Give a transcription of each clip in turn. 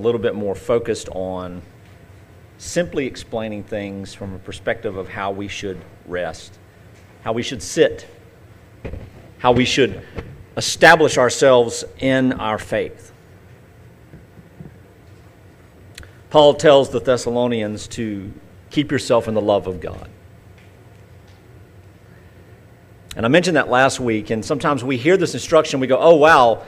little bit more focused on simply explaining things from a perspective of how we should rest, how we should sit, how we should establish ourselves in our faith. Paul tells the Thessalonians to keep yourself in the love of God. And I mentioned that last week, and sometimes we hear this instruction, we go, oh, wow,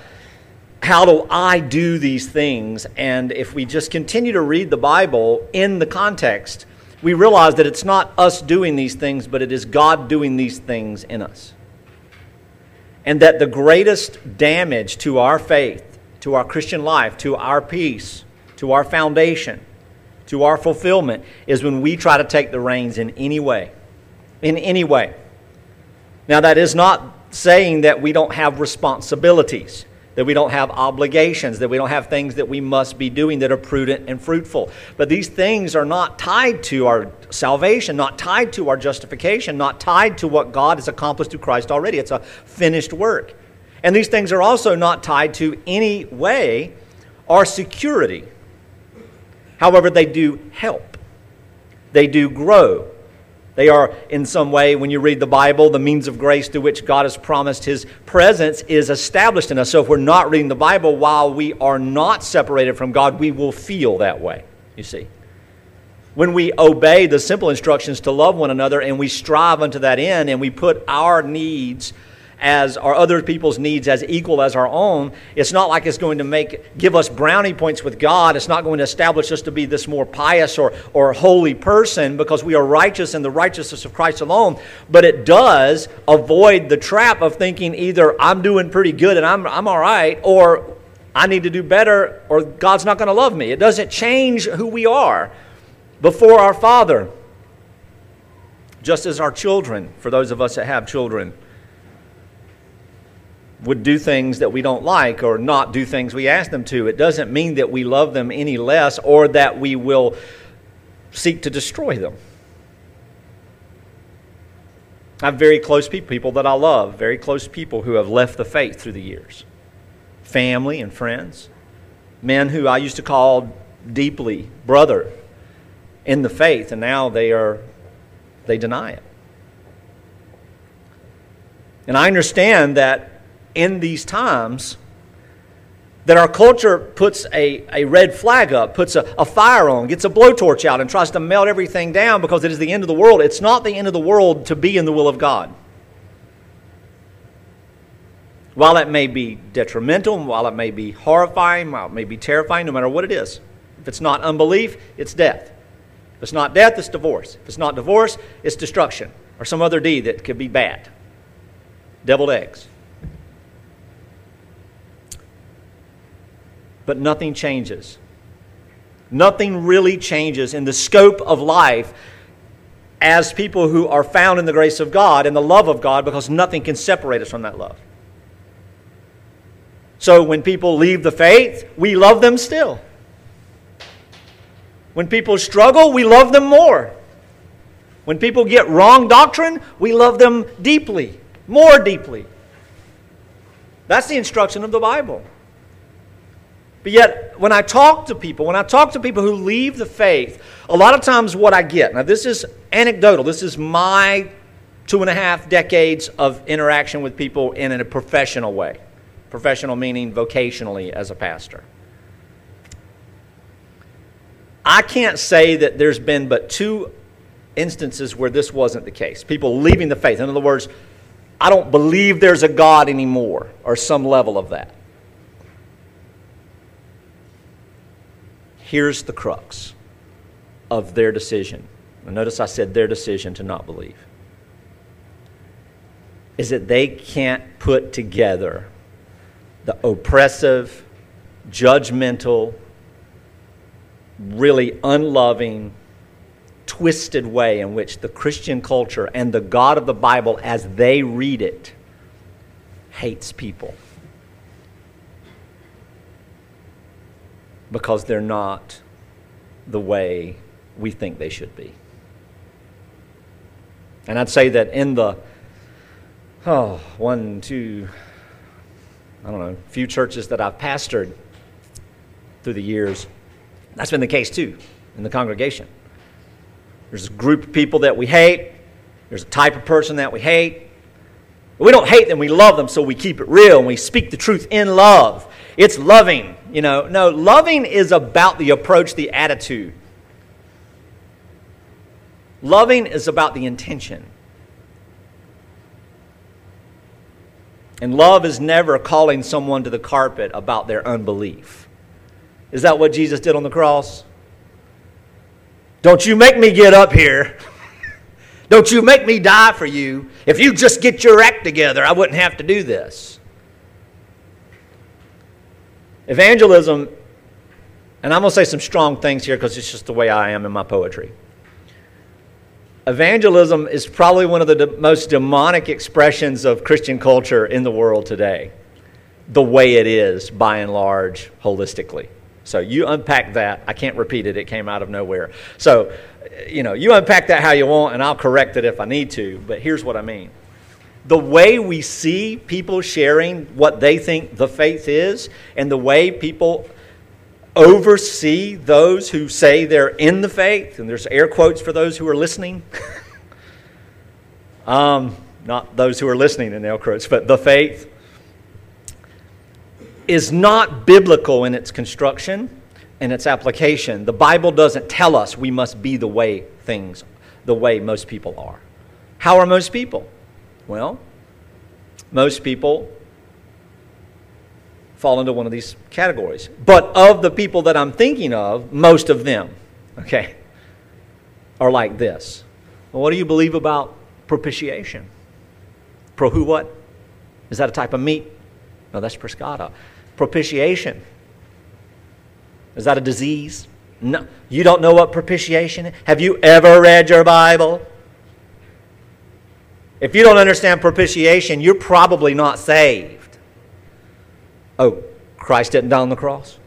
how do I do these things? And if we just continue to read the Bible in the context, we realize that it's not us doing these things, but it is God doing these things in us. And that the greatest damage to our faith, to our Christian life, to our peace, to our foundation, to our fulfillment is when we try to take the reins in any way. In any way. Now, that is not saying that we don't have responsibilities, that we don't have obligations, that we don't have things that we must be doing that are prudent and fruitful. But these things are not tied to our salvation, not tied to our justification, not tied to what God has accomplished through Christ already. It's a finished work. And these things are also not tied to any way our security. However, they do help, they do grow, they are, in some way, when you read the Bible, the means of grace through which God has promised His presence is established in us. So if we're not reading the Bible while we are not separated from God, we will feel that way, you see. When we obey the simple instructions to love one another and we strive unto that end and we put our needs as our other people's needs as equal as our own, it's not like it's going to make give us brownie points with God. It's not going to establish us to be this more pious or, or holy person because we are righteous in the righteousness of Christ alone. But it does avoid the trap of thinking either I'm doing pretty good and I'm, I'm all right, or I need to do better, or God's not going to love me. It doesn't change who we are before our Father. Just as our children, for those of us that have children, would do things that we don't like or not do things we ask them to. It doesn't mean that we love them any less or that we will seek to destroy them. I have very close people, people that I love, very close people who have left the faith through the years. Family and friends. Men who I used to call deeply brother in the faith, and now they are they deny it. And I understand that in these times that our culture puts a, a red flag up, puts a, a fire on, gets a blowtorch out, and tries to melt everything down because it is the end of the world. It's not the end of the world to be in the will of God. While that may be detrimental, while it may be horrifying, while it may be terrifying, no matter what it is, if it's not unbelief, it's death. If it's not death, it's divorce. If it's not divorce, it's destruction or some other deed that could be bad. Deviled eggs. But nothing changes. Nothing really changes in the scope of life as people who are found in the grace of God and the love of God because nothing can separate us from that love. So when people leave the faith, we love them still. When people struggle, we love them more. When people get wrong doctrine, we love them deeply, more deeply. That's the instruction of the Bible. But yet, when I talk to people, when I talk to people who leave the faith, a lot of times what I get, now this is anecdotal, this is my two and a half decades of interaction with people in a professional way. Professional meaning vocationally as a pastor. I can't say that there's been but two instances where this wasn't the case. People leaving the faith. In other words, I don't believe there's a God anymore, or some level of that. Here's the crux of their decision. notice I said their decision to not believe. Is that they can't put together the oppressive, judgmental, really unloving, twisted way in which the Christian culture and the God of the Bible, as they read it, hates people. Because they're not the way we think they should be. And I'd say that in the, oh, one, two, I don't know, few churches that I've pastored through the years, That's been the case too in the congregation. There's a group of people that we hate, there's a type of person that we hate. We don't hate them, we love them, so we keep it real and we speak the truth in love. It's loving, you know. No, loving is about the approach, the attitude. Loving is about the intention. And love is never calling someone to the carpet about their unbelief. Is that what Jesus did on the cross? Don't you make me get up here. Don't you make me die for you. If you just get your act together, I wouldn't have to do this. Evangelism, and I'm going to say some strong things here because it's just the way I am in my poetry. Evangelism is probably one of the de- most demonic expressions of Christian culture in the world today, the way it is, by and large, holistically. So you unpack that. I can't repeat it, it came out of nowhere. So, you know, you unpack that how you want, and I'll correct it if I need to, but here's what I mean. The way we see people sharing what they think the faith is, and the way people oversee those who say they're in the faith, and there's air quotes for those who are listening. um, not those who are listening in air quotes, but the faith is not biblical in its construction and its application. The Bible doesn't tell us we must be the way things, the way most people are. How are most people? Well, most people fall into one of these categories. But of the people that I'm thinking of, most of them, okay, are like this. Well, what do you believe about propitiation? Pro who what? Is that a type of meat? No, that's prosciutto. Propitiation. Is that a disease? No. You don't know what propitiation is? Have you ever read your Bible? If you don't understand propitiation, you're probably not saved. Oh, Christ didn't die on the cross?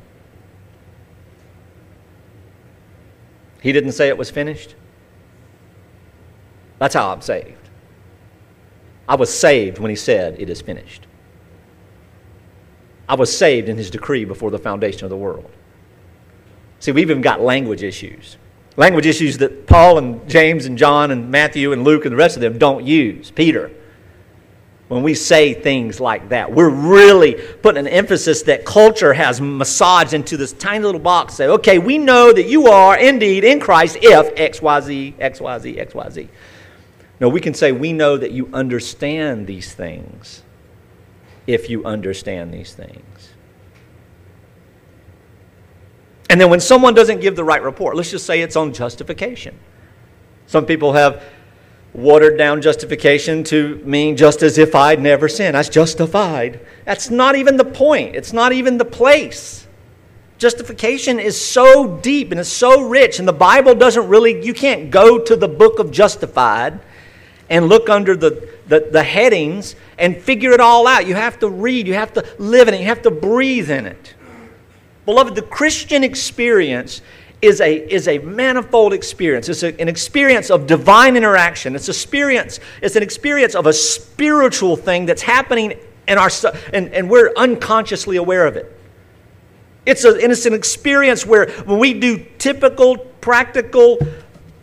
He didn't say it was finished? That's how I'm saved. I was saved when he said, It is finished. I was saved in his decree before the foundation of the world. See, we've even got language issues. Language issues that Paul and James and John and Matthew and Luke and the rest of them don't use. Peter when we say things like that. We're really putting an emphasis that culture has massaged into this tiny little box. Say, okay, we know that you are indeed in Christ if XYZ, XYZ, XYZ. No, we can say we know that you understand these things if you understand these things. And then when someone doesn't give the right report, let's just say it's on justification. Some people have watered down justification to mean just as if I'd never sinned. That's justified. That's not even the point, it's not even the place. Justification is so deep and it's so rich, and the Bible doesn't really, you can't go to the book of justified and look under the, the, the headings and figure it all out. You have to read, you have to live in it, you have to breathe in it. Beloved, the Christian experience is a, is a manifold experience. It's a, an experience of divine interaction. It's, experience, it's an experience of a spiritual thing that's happening in our, and, and we're unconsciously aware of it. It's, a, and it's an experience where when we do typical, practical,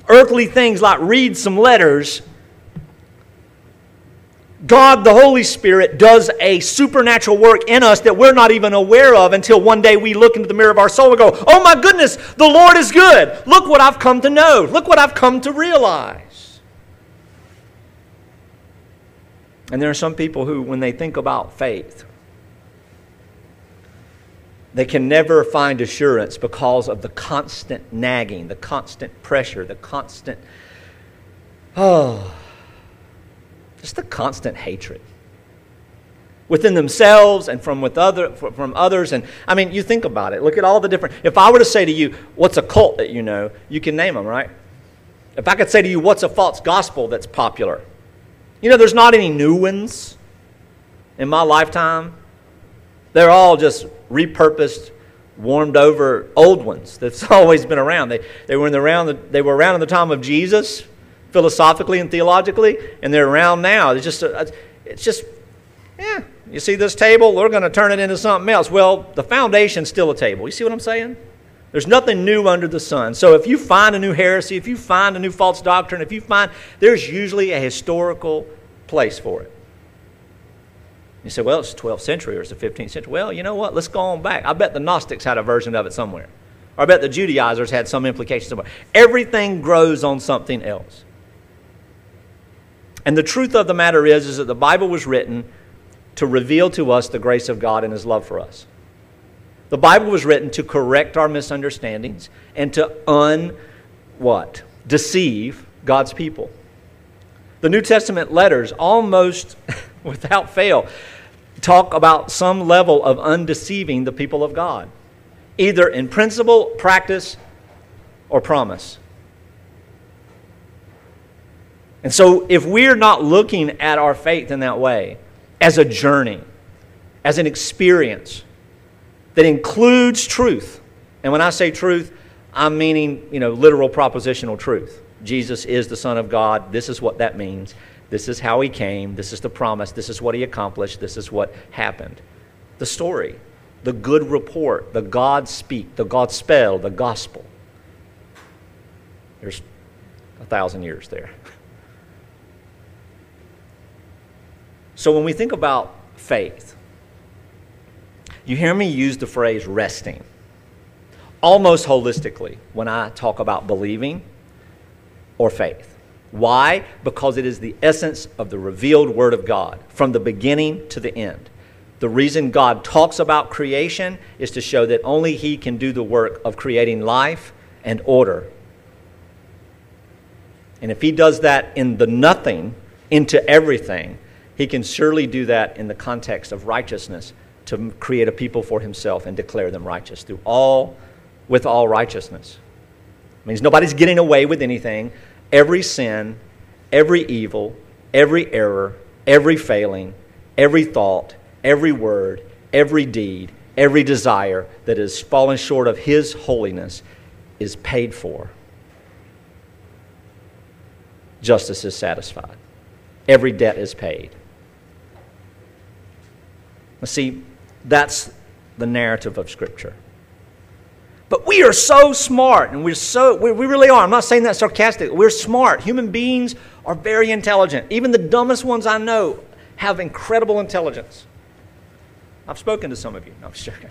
earthly things like read some letters, God, the Holy Spirit, does a supernatural work in us that we're not even aware of until one day we look into the mirror of our soul and go, Oh my goodness, the Lord is good. Look what I've come to know. Look what I've come to realize. And there are some people who, when they think about faith, they can never find assurance because of the constant nagging, the constant pressure, the constant, oh, just the constant hatred. Within themselves and from with other from others and i mean you think about it. Look at all the different if i were to say to you what's a cult that you know you can name them right? If i could say to you what's a false gospel that's popular? You know there's not any new ones in my lifetime. They're all just repurposed warmed over old ones that's always been around. They, they were in the around they were around in the time of jesus philosophically and theologically, and they're around now. It's just, uh, it's just, yeah. You see this table? We're going to turn it into something else. Well, the foundation's still a table. You see what I'm saying? There's nothing new under the sun. So if you find a new heresy, if you find a new false doctrine, if you find, there's usually a historical place for it. You say, well, it's the 12th century or it's the 15th century. Well, you know what? Let's go on back. I bet the Gnostics had a version of it somewhere. Or I bet the Judaizers had some implication somewhere. Everything grows on something else. And the truth of the matter is, is that the Bible was written to reveal to us the grace of God and His love for us. The Bible was written to correct our misunderstandings and to un what? Deceive God's people. The New Testament letters almost without fail talk about some level of undeceiving the people of God, either in principle, practice, or promise. And so, if we're not looking at our faith in that way, as a journey, as an experience that includes truth, and when I say truth, I'm meaning, you know, literal propositional truth. Jesus is the Son of God. This is what that means. This is how he came. This is the promise. This is what he accomplished. This is what happened. The story, the good report, the God speak, the God spell, the gospel. There's a thousand years there. So when we think about faith, you hear me use the phrase resting almost holistically when I talk about believing or faith. Why? Because it is the essence of the revealed Word of God from the beginning to the end. The reason God talks about creation is to show that only He can do the work of creating life and order. And if He does that in the nothing into everything, he can surely do that in the context of righteousness to create a people for himself and declare them righteous through all with all righteousness. It means nobody's getting away with anything. Every sin, every evil, every error, every failing, every thought, every word, every deed, every desire that has fallen short of his holiness is paid for. Justice is satisfied. Every debt is paid. See, that's the narrative of Scripture. But we are so smart, and we're so, we, we really are. I'm not saying that sarcastic. We're smart. Human beings are very intelligent. Even the dumbest ones I know have incredible intelligence. I've spoken to some of you. No, I'm joking.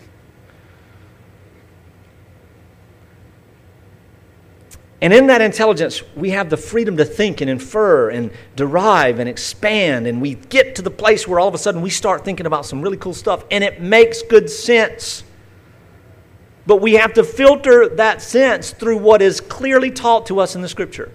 And in that intelligence, we have the freedom to think and infer and derive and expand. And we get to the place where all of a sudden we start thinking about some really cool stuff and it makes good sense. But we have to filter that sense through what is clearly taught to us in the scripture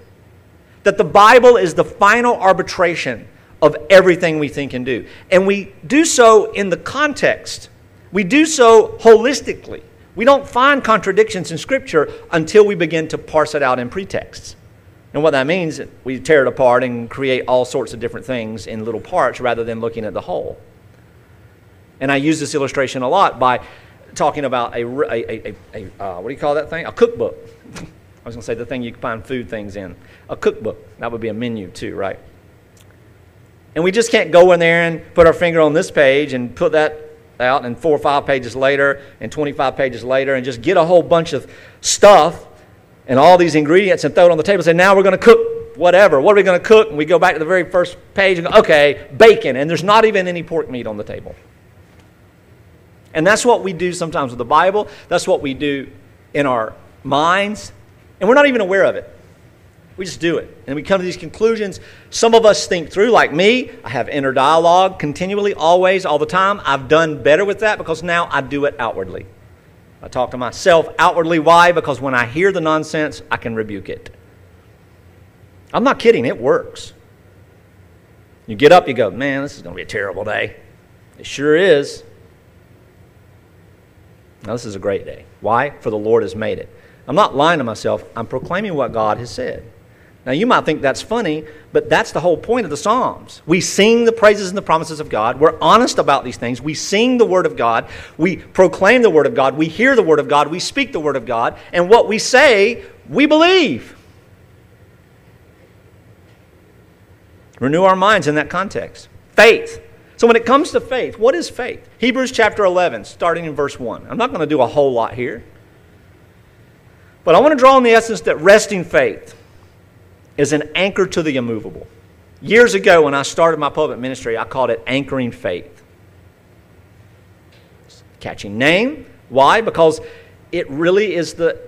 that the Bible is the final arbitration of everything we think and do. And we do so in the context, we do so holistically. We don't find contradictions in Scripture until we begin to parse it out in pretexts. And what that means, we tear it apart and create all sorts of different things in little parts rather than looking at the whole. And I use this illustration a lot by talking about a, a, a, a uh, what do you call that thing? A cookbook. I was going to say the thing you can find food things in. A cookbook. That would be a menu too, right? And we just can't go in there and put our finger on this page and put that out and four or five pages later and 25 pages later and just get a whole bunch of stuff and all these ingredients and throw it on the table and say, now we're going to cook whatever. What are we going to cook? And we go back to the very first page and go, okay, bacon. And there's not even any pork meat on the table. And that's what we do sometimes with the Bible. That's what we do in our minds. And we're not even aware of it. We just do it. And we come to these conclusions. Some of us think through, like me. I have inner dialogue continually, always, all the time. I've done better with that because now I do it outwardly. I talk to myself outwardly. Why? Because when I hear the nonsense, I can rebuke it. I'm not kidding, it works. You get up, you go, man, this is going to be a terrible day. It sure is. Now, this is a great day. Why? For the Lord has made it. I'm not lying to myself, I'm proclaiming what God has said. Now, you might think that's funny, but that's the whole point of the Psalms. We sing the praises and the promises of God. We're honest about these things. We sing the Word of God. We proclaim the Word of God. We hear the Word of God. We speak the Word of God. And what we say, we believe. Renew our minds in that context. Faith. So, when it comes to faith, what is faith? Hebrews chapter 11, starting in verse 1. I'm not going to do a whole lot here. But I want to draw on the essence that resting faith is an anchor to the immovable. Years ago, when I started my public ministry, I called it anchoring faith. Catching name. Why? Because it really is the,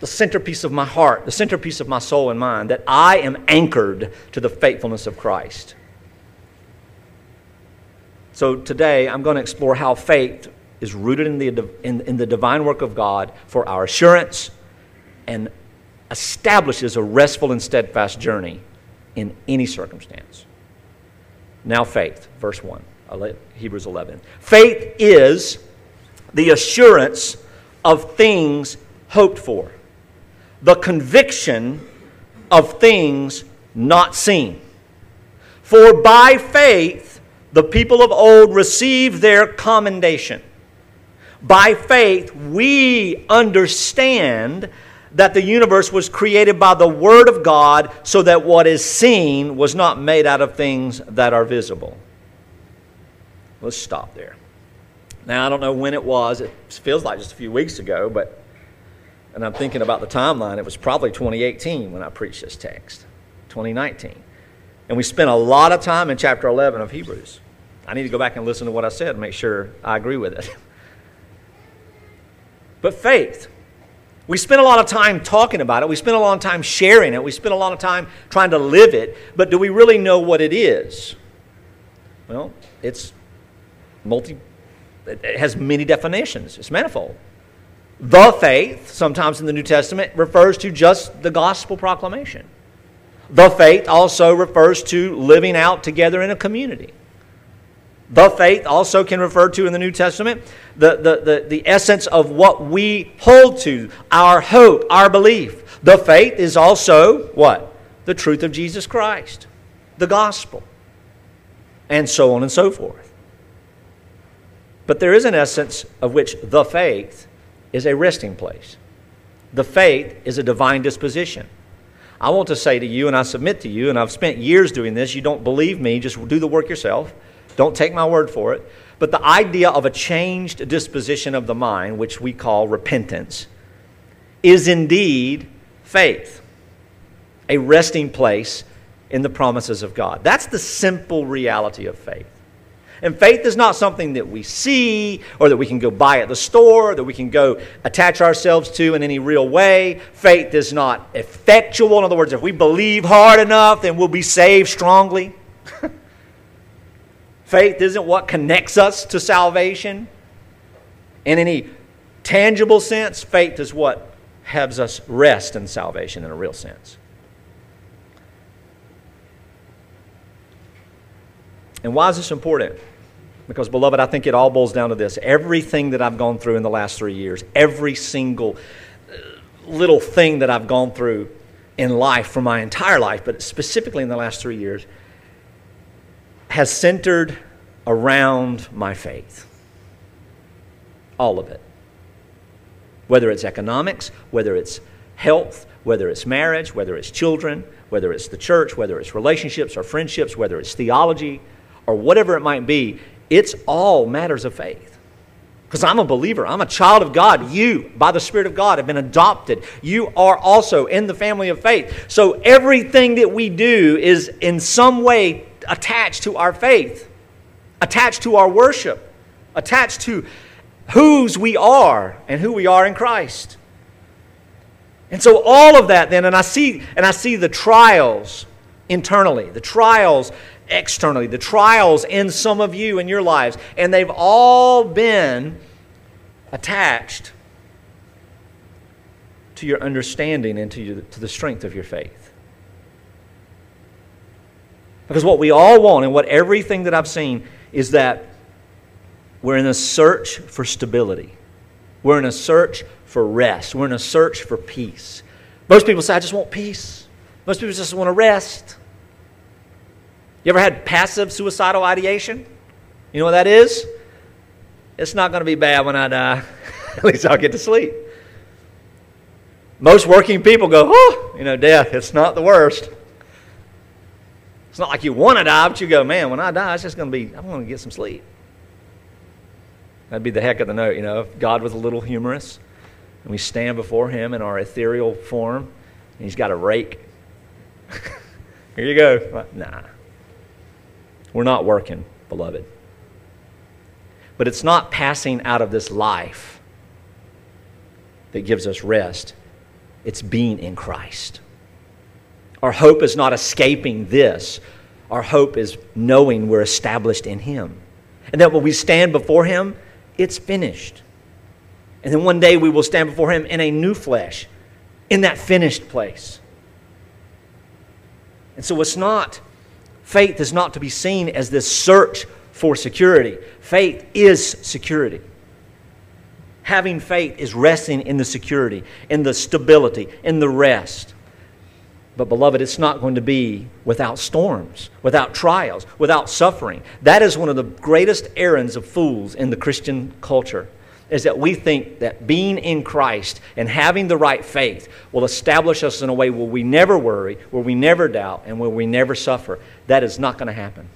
the centerpiece of my heart, the centerpiece of my soul and mind, that I am anchored to the faithfulness of Christ. So today, I'm going to explore how faith is rooted in the, in, in the divine work of God for our assurance and establishes a restful and steadfast journey in any circumstance. Now, faith, verse 1, Hebrews 11. Faith is the assurance of things hoped for, the conviction of things not seen. For by faith, the people of old received their commendation. By faith, we understand that the universe was created by the Word of God so that what is seen was not made out of things that are visible. Let's stop there. Now, I don't know when it was. It feels like just a few weeks ago, but, and I'm thinking about the timeline, it was probably 2018 when I preached this text, 2019. And we spent a lot of time in chapter 11 of Hebrews. I need to go back and listen to what I said and make sure I agree with it. but faith, we spend a lot of time talking about it. We spend a lot of time sharing it. We spend a lot of time trying to live it. But do we really know what it is? Well, it's multi, it has many definitions, it's manifold. The faith, sometimes in the New Testament, refers to just the gospel proclamation. The faith also refers to living out together in a community. The faith also can refer to in the New Testament the, the, the, the essence of what we hold to, our hope, our belief. The faith is also what? The truth of Jesus Christ, the gospel, and so on and so forth. But there is an essence of which the faith is a resting place. The faith is a divine disposition. I want to say to you, and I submit to you, and I've spent years doing this, you don't believe me, just do the work yourself. Don't take my word for it. But the idea of a changed disposition of the mind, which we call repentance, is indeed faith, a resting place in the promises of God. That's the simple reality of faith. And faith is not something that we see or that we can go buy at the store, that we can go attach ourselves to in any real way. Faith is not effectual. In other words, if we believe hard enough, then we'll be saved strongly. Faith isn't what connects us to salvation. In any tangible sense, faith is what has us rest in salvation in a real sense. And why is this important? Because, beloved, I think it all boils down to this. Everything that I've gone through in the last three years, every single uh, little thing that I've gone through in life for my entire life, but specifically in the last three years, has centered around my faith. All of it. Whether it's economics, whether it's health, whether it's marriage, whether it's children, whether it's the church, whether it's relationships or friendships, whether it's theology, or whatever it might be, it's all matters of faith. Because I'm a believer. I'm a child of God. You, by the Spirit of God, have been adopted. You are also in the family of faith. So everything that we do is in some way attached to our faith, attached to our worship, attached to whose we are and who we are in Christ. And so all of that then and I see and I see the trials internally, the trials externally, the trials in some of you in your lives, and they've all been attached to your understanding and to, your, to the strength of your faith. Because what we all want, and what everything that I've seen, is that we're in a search for stability. We're in a search for rest. We're in a search for peace. Most people say, I just want peace. Most people just want to rest. You ever had passive suicidal ideation? You know what that is? It's not going to be bad when I die. At least I'll get to sleep. Most working people go, oh, you know, death, it's not the worst. It's not like you want to die, but you go, man, when I die, it's just going to be, I'm going to get some sleep. That'd be the heck of the note, you know, if God was a little humorous. And we stand before Him in our ethereal form, and He's got a rake. Here you go. Nah. We're not working, beloved. But it's not passing out of this life that gives us rest, it's being in Christ. Our hope is not escaping this. Our hope is knowing we're established in Him. And that when we stand before Him, it's finished. And then one day we will stand before Him in a new flesh, in that finished place. And so it's not, faith is not to be seen as this search for security. Faith is security. Having faith is resting in the security, in the stability, in the rest. But, beloved, it's not going to be without storms, without trials, without suffering. That is one of the greatest errands of fools in the Christian culture, is that we think that being in Christ and having the right faith will establish us in a way where we never worry, where we never doubt, and where we never suffer. That is not going to happen.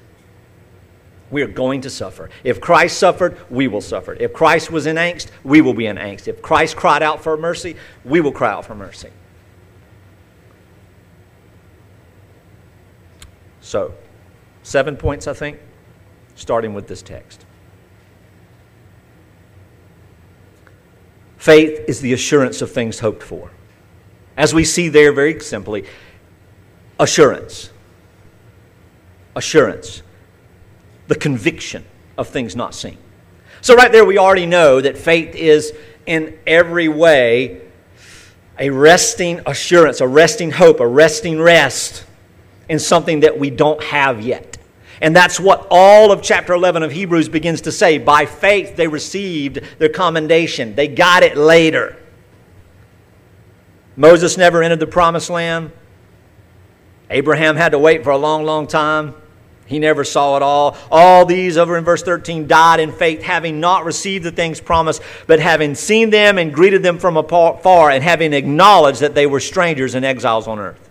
We are going to suffer. If Christ suffered, we will suffer. If Christ was in angst, we will be in angst. If Christ cried out for mercy, we will cry out for mercy. So, seven points, I think, starting with this text. Faith is the assurance of things hoped for. As we see there very simply, assurance. Assurance the conviction of things not seen. So, right there, we already know that faith is in every way a resting assurance, a resting hope, a resting rest in something that we don't have yet. And that's what all of chapter 11 of Hebrews begins to say. By faith, they received their commendation, they got it later. Moses never entered the promised land. Abraham had to wait for a long, long time. He never saw it all. All these, over in verse 13, died in faith, having not received the things promised, but having seen them and greeted them from afar, and having acknowledged that they were strangers and exiles on earth.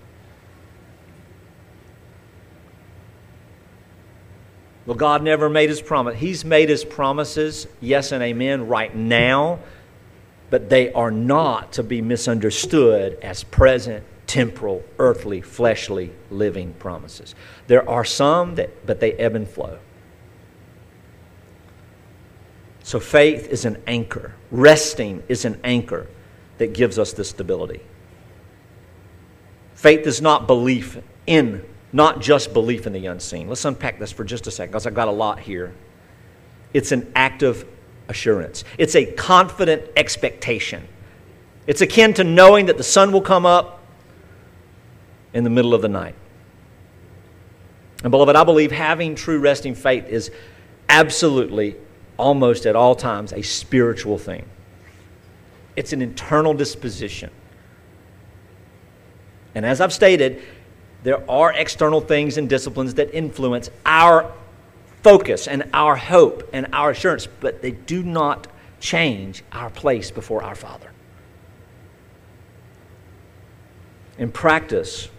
Well, God never made his promise. He's made his promises, yes and amen, right now, but they are not to be misunderstood as present temporal, earthly, fleshly, living promises. There are some that, but they ebb and flow. So faith is an anchor. Resting is an anchor that gives us this stability. Faith is not belief in, not just belief in the unseen. Let's unpack this for just a second because I've got a lot here. It's an active assurance, it's a confident expectation. It's akin to knowing that the sun will come up in the middle of the night. And, beloved, I believe having true resting faith is absolutely, almost at all times, a spiritual thing. It's an internal disposition. And as I've stated, there are external things and disciplines that influence our focus and our hope and our assurance, but they do not change our place before our Father. In practice,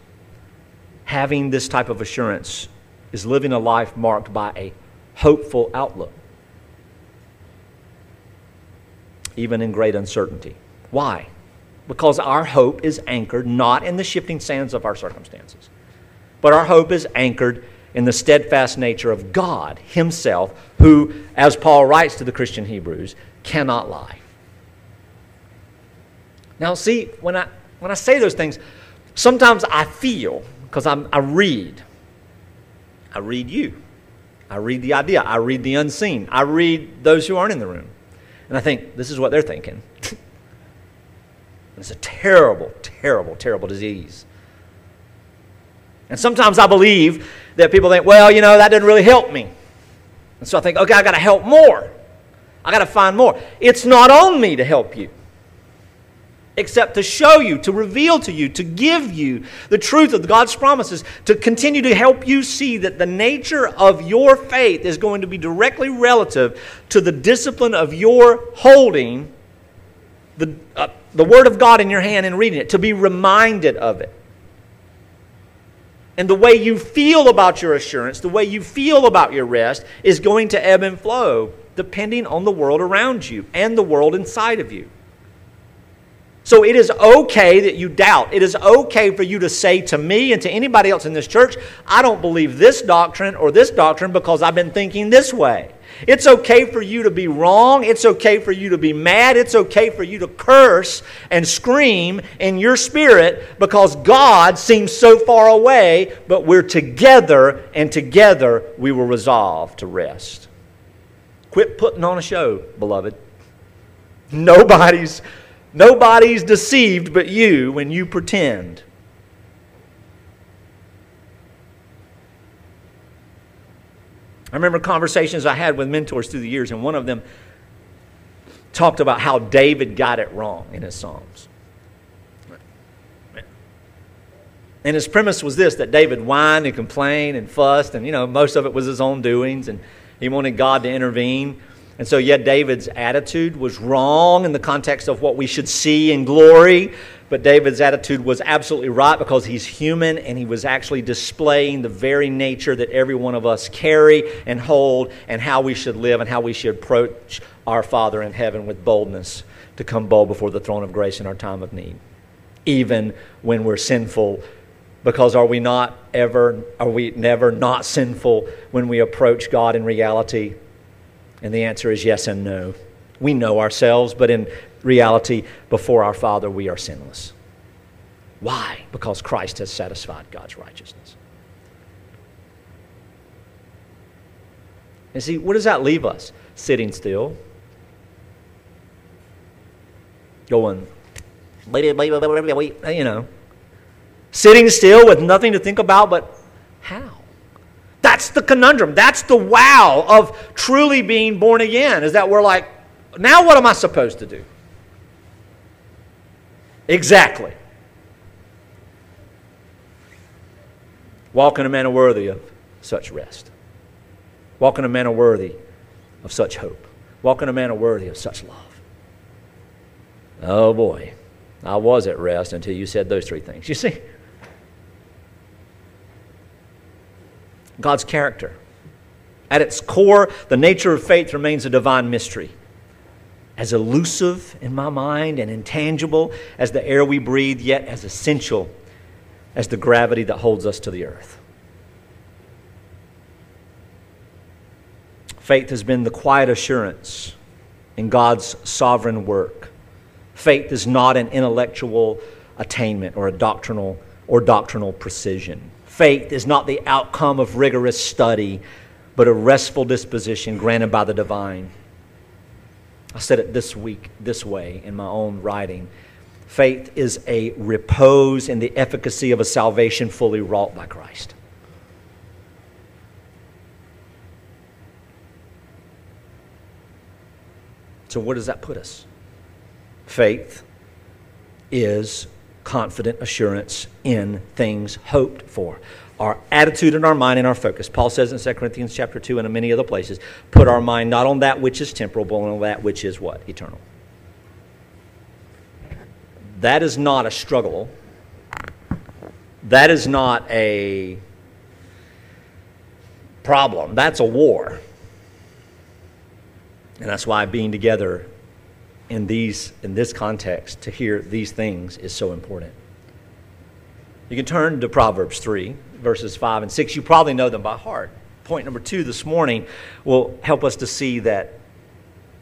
having this type of assurance is living a life marked by a hopeful outlook, even in great uncertainty. Why? Because our hope is anchored not in the shifting sands of our circumstances, but our hope is anchored in the steadfast nature of God Himself, who, as Paul writes to the Christian Hebrews, cannot lie. Now, see, when I, when I say those things, sometimes I feel because I read. I read you. I read the idea. I read the unseen. I read those who aren't in the room. And I think, this is what they're thinking. it's a terrible, terrible, terrible disease. And sometimes I believe that people think, well, you know, that didn't really help me. And so I think, okay, I got to help more. I got to find more. It's not on me to help you except to show you, to reveal to you, to give you the truth of God's promises, to continue to help you see that the nature of your faith is going to be directly relative to the discipline of your holding the, uh, the Word of God in your hand and reading it, to be reminded of it. And the way you feel about your assurance, the way you feel about your rest, is going to ebb and flow depending on the world around you and the world inside of you. So it is okay that you doubt. It is okay for you to say to me and to anybody else in this church, I don't believe this doctrine or this doctrine because I've been thinking this way. It's okay for you to be wrong. It's okay for you to be mad. It's okay for you to curse and scream in your spirit because God seems so far away, but we're together, and together we will resolve to rest. Quit putting on a show, beloved. Nobody's Nobody's deceived but you when you pretend. I remember conversations I had with mentors through the years, and one of them talked about how David got it wrong in his Psalms. And his premise was this that David whined and complained and fussed, and you know, most of it was his own doings, and he wanted God to intervene. And so, yet, David's attitude was wrong in the context of what we should see in glory. But David's attitude was absolutely right because he's human and he was actually displaying the very nature that every one of us carry and hold and how we should live and how we should approach our Father in heaven with boldness to come bold before the throne of grace in our time of need, even when we're sinful. Because are we not ever, are we never not sinful when we approach God in reality? And the answer is yes and no. We know ourselves, but in reality, before our Father, we are sinless. Why? Because Christ has satisfied God's righteousness. And see, what does that leave us? Sitting still, going, you know, sitting still with nothing to think about but how? That's the conundrum. That's the wow of truly being born again, is that we're like, now what am I supposed to do? Exactly. Walk in a manner worthy of such rest. Walk in a manner worthy of such hope. Walk in a manner worthy of such love. Oh boy, I was at rest until you said those three things. You see? God's character. At its core, the nature of faith remains a divine mystery. As elusive in my mind and intangible as the air we breathe, yet as essential as the gravity that holds us to the earth. Faith has been the quiet assurance in God's sovereign work. Faith is not an intellectual attainment or a doctrinal or doctrinal precision faith is not the outcome of rigorous study, but a restful disposition granted by the divine. I said it this week this way in my own writing. Faith is a repose in the efficacy of a salvation fully wrought by Christ. So, where does that put us? Faith is confident assurance in things hoped for. Our attitude and our mind and our focus. Paul says in 2 Corinthians chapter 2 and in many other places, put our mind not on that which is temporal, but on that which is what? Eternal. That is not a struggle. That is not a problem. That's a war. And that's why being together in, these, in this context to hear these things is so important. You can turn to Proverbs 3, verses 5 and 6. You probably know them by heart. Point number two this morning will help us to see that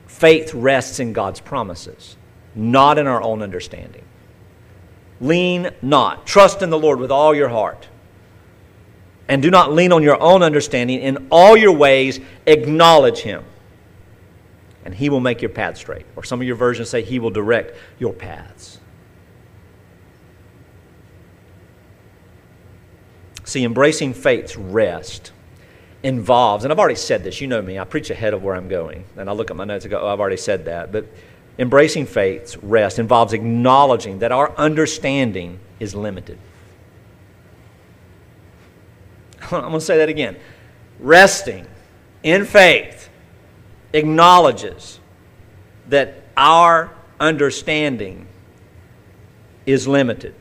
faith rests in God's promises, not in our own understanding. Lean not. Trust in the Lord with all your heart. And do not lean on your own understanding. In all your ways, acknowledge Him and he will make your path straight. Or some of your versions say he will direct your paths. See, embracing faith's rest involves, and I've already said this, you know me, I preach ahead of where I'm going. And I look at my notes and go, oh, I've already said that. But embracing faith's rest involves acknowledging that our understanding is limited. I'm going to say that again. Resting in faith acknowledges that our understanding is limited.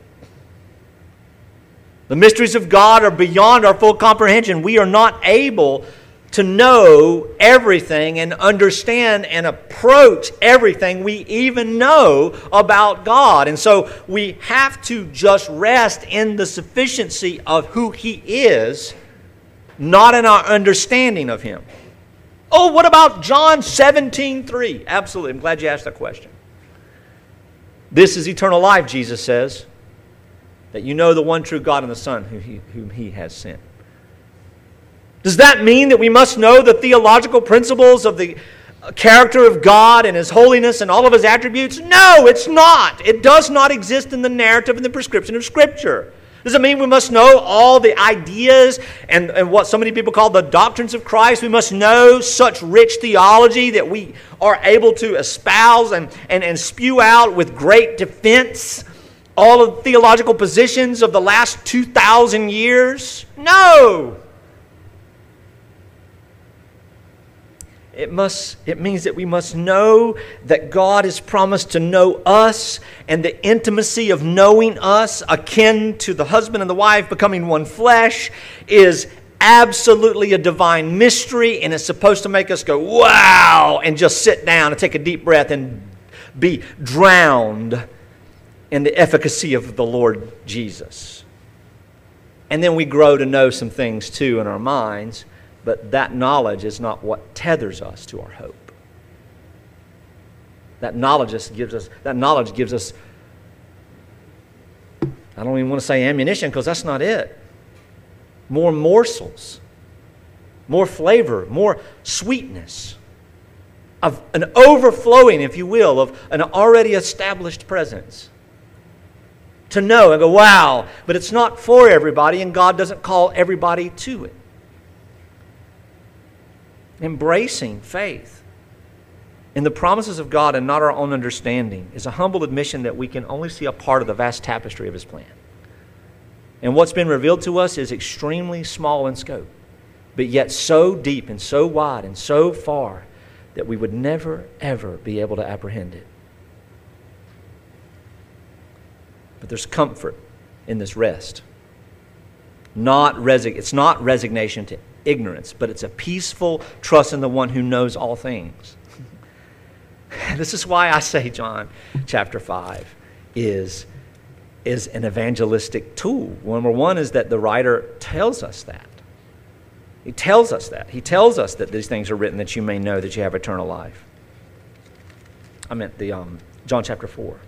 The mysteries of God are beyond our full comprehension. We are not able to know everything and understand and approach everything we even know about God. And so we have to just rest in the sufficiency of who He is, not in our understanding of Him. Oh, what about John 17 3? Absolutely. I'm glad you asked that question. This is eternal life, Jesus says, that you know the one true God and the Son whom he, whom he has sent. Does that mean that we must know the theological principles of the character of God and His holiness and all of His attributes? No, it's not. It does not exist in the narrative and the prescription of Scripture. Does it mean we must know all the ideas and, and what so many people call the doctrines of Christ? We must know such rich theology that we are able to espouse and, and, and spew out with great defense all of the theological positions of the last 2,000 years? No. It, must, it means that we must know that God has promised to know us and the intimacy of knowing us, akin to the husband and the wife becoming one flesh, is absolutely a divine mystery and it's supposed to make us go, wow, and just sit down and take a deep breath and be drowned in the efficacy of the Lord Jesus. And then we grow to know some things too in our minds but that knowledge is not what tethers us to our hope. That knowledge gives us, that knowledge gives us, I don't even want to say ammunition because that's not it. More morsels, more flavor, more sweetness, of an overflowing, if you will, of an already established presence. To know and go, wow, but it's not for everybody, and God doesn't call everybody to it embracing faith in the promises of God and not our own understanding is a humble admission that we can only see a part of the vast tapestry of His plan. And what's been revealed to us is extremely small in scope, but yet so deep and so wide and so far that we would never, ever be able to apprehend it. But there's comfort in this rest. Not resi- it's not resignation to ignorance, but it's a peaceful trust in the one who knows all things. this is why I say John chapter 5 is, is an evangelistic tool. Number one is that the writer tells us that. He tells us that. He tells us that these things are written that you may know that you have eternal life. I meant the um, John chapter 4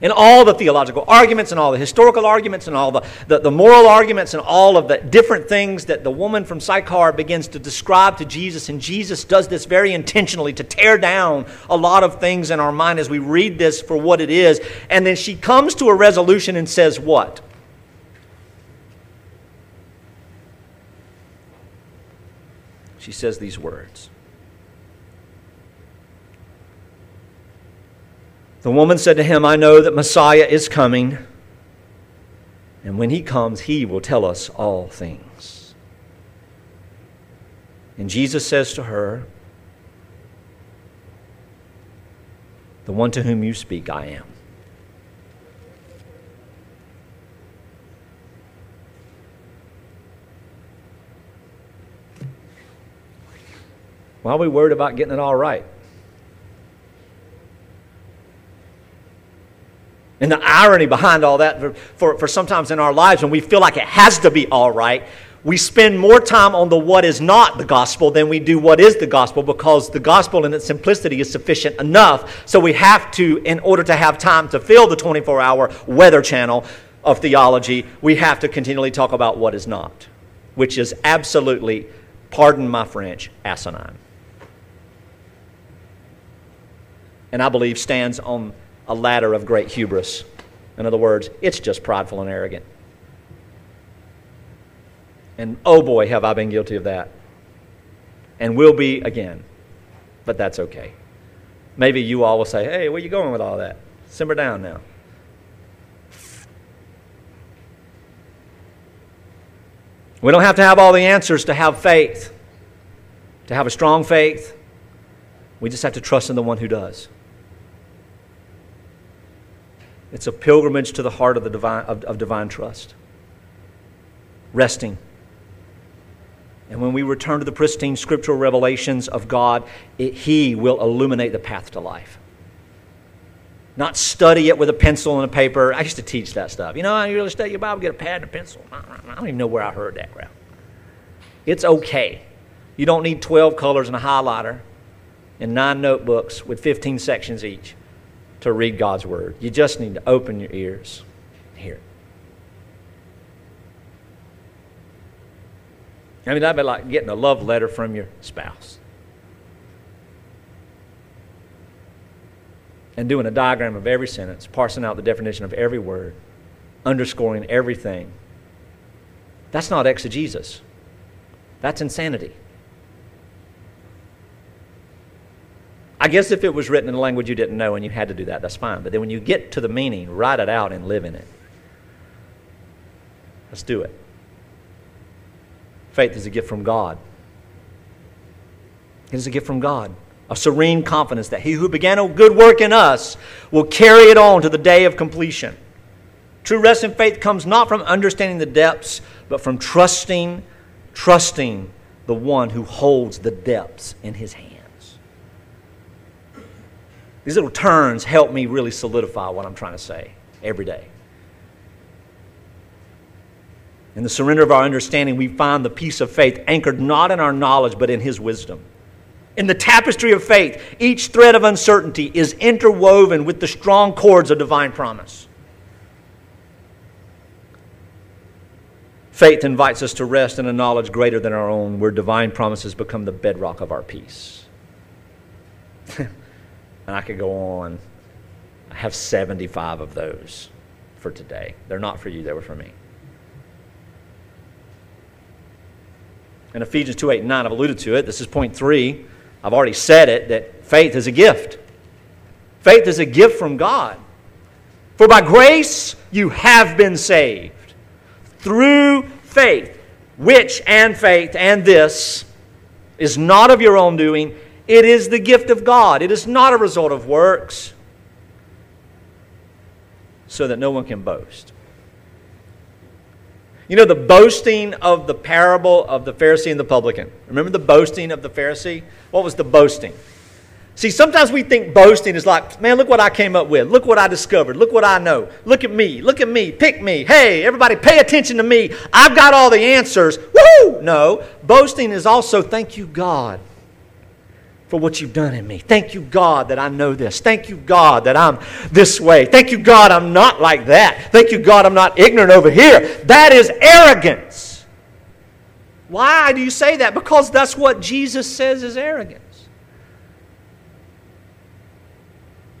and all the theological arguments and all the historical arguments and all the, the, the, moral arguments and all of the different things that the woman from Sychar begins to describe to Jesus. And Jesus does this very intentionally to tear down a lot of things in our mind as we read this for what it is. And then she comes to a resolution and says, What? She says these words. The woman said to him, I know that Messiah is coming, and when he comes, he will tell us all things. And Jesus says to her, The one to whom you speak, I am. Why are we worried about getting it all right? And the irony behind all that, for, for, for, sometimes in our lives when we feel like it has to be all right, we spend more time on the what is not the gospel than we do what is the gospel because the gospel in its simplicity is sufficient enough. So we have to, in order to have time to fill the 24 hour weather channel of theology, we have to continually talk about what is not, which is absolutely, pardon my French, asinine. And I believe stands on a ladder of great hubris. In other words, it's just prideful and arrogant. And oh boy, have I been guilty of that. And will be again. But that's okay. Maybe you all will say, hey, where you going with all that? Simmer down now. We don't have to have all the answers to have faith, to have a strong faith. We just have to trust in the one who does. It's a pilgrimage to the heart of, the divine, of, of divine trust. Resting. And when we return to the pristine scriptural revelations of God, it, He will illuminate the path to life. Not study it with a pencil and a paper. I used to teach that stuff. You know, you really study your Bible, get a pad and a pencil. I don't even know where I heard that crap. It's okay. You don't need 12 colors and a highlighter and nine notebooks with 15 sections each to read God's Word. You just need to open your ears and hear it. I mean, that'd be like getting a love letter from your spouse. And doing a diagram of every sentence, parsing out the definition of every word, underscoring everything. That's not exegesis. That's insanity. I guess if it was written in a language you didn't know and you had to do that, that's fine. But then when you get to the meaning, write it out and live in it. Let's do it. Faith is a gift from God. It is a gift from God. A serene confidence that he who began a good work in us will carry it on to the day of completion. True rest in faith comes not from understanding the depths, but from trusting, trusting the one who holds the depths in his hand. These little turns help me really solidify what I'm trying to say every day. In the surrender of our understanding, we find the peace of faith anchored not in our knowledge, but in His wisdom. In the tapestry of faith, each thread of uncertainty is interwoven with the strong cords of divine promise. Faith invites us to rest in a knowledge greater than our own, where divine promises become the bedrock of our peace. And I could go on. I have 75 of those for today. They're not for you, they were for me. In Ephesians 2 8 and 9, I've alluded to it. This is point three. I've already said it that faith is a gift. Faith is a gift from God. For by grace you have been saved through faith, which and faith and this is not of your own doing. It is the gift of God. It is not a result of works, so that no one can boast. You know the boasting of the parable of the Pharisee and the publican. Remember the boasting of the Pharisee? What was the boasting? See, sometimes we think boasting is like, man, look what I came up with. Look what I discovered. Look what I know. Look at me. Look at me. Pick me. Hey, everybody, pay attention to me. I've got all the answers. Woo! No. Boasting is also, thank you, God for what you've done in me. Thank you, God, that I know this. Thank you, God, that I'm this way. Thank you, God, I'm not like that. Thank you, God, I'm not ignorant over here. That is arrogance. Why do you say that? Because that's what Jesus says is arrogance.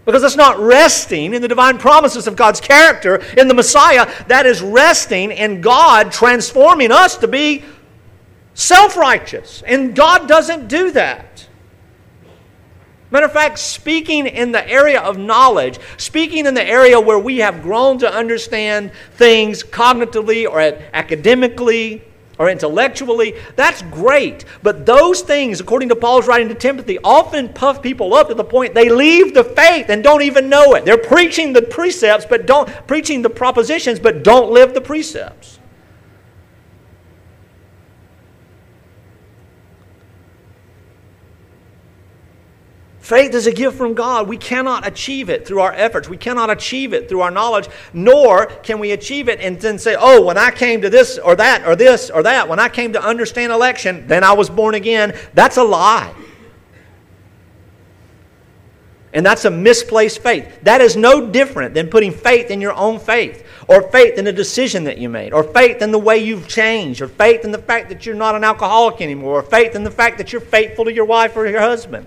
Because that's not resting in the divine promises of God's character in the Messiah. That is resting in God transforming us to be self righteous. And God doesn't do that. Matter of fact, speaking in the area of knowledge, speaking in the area where we have grown to understand things cognitively or academically or intellectually, that's great. But those things, according to Paul's writing to Timothy, often puff people up to the point they leave the faith and don't even know it. They're preaching the precepts, but don't preaching the propositions, but don't live the precepts. Faith is a gift from God. We cannot achieve it through our efforts. We cannot achieve it through our knowledge, nor can we achieve it and then say, oh, when I came to this or that or this or that, when I came to understand election, then I was born again. That's a lie. And that's a misplaced faith. That is no different than putting faith in your own faith, or faith in a decision that you made, or faith in the way you've changed, or faith in the fact that you're not an alcoholic anymore, or faith in the fact that you're faithful to your wife or your husband.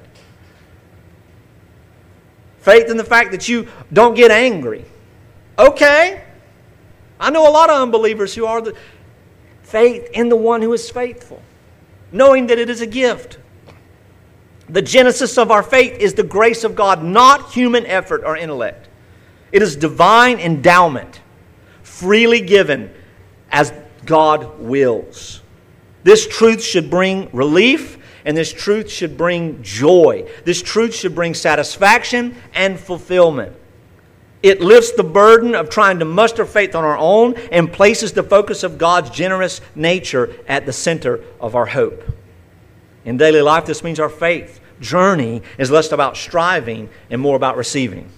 Faith in the fact that you don't get angry. Okay. I know a lot of unbelievers who are the faith in the one who is faithful, knowing that it is a gift. The genesis of our faith is the grace of God, not human effort or intellect. It is divine endowment, freely given as God wills. This truth should bring relief and this truth should bring joy. This truth should bring satisfaction and fulfillment. It lifts the burden of trying to muster faith on our own and places the focus of God's generous nature at the center of our hope. In daily life, this means our faith journey is less about striving and more about receiving.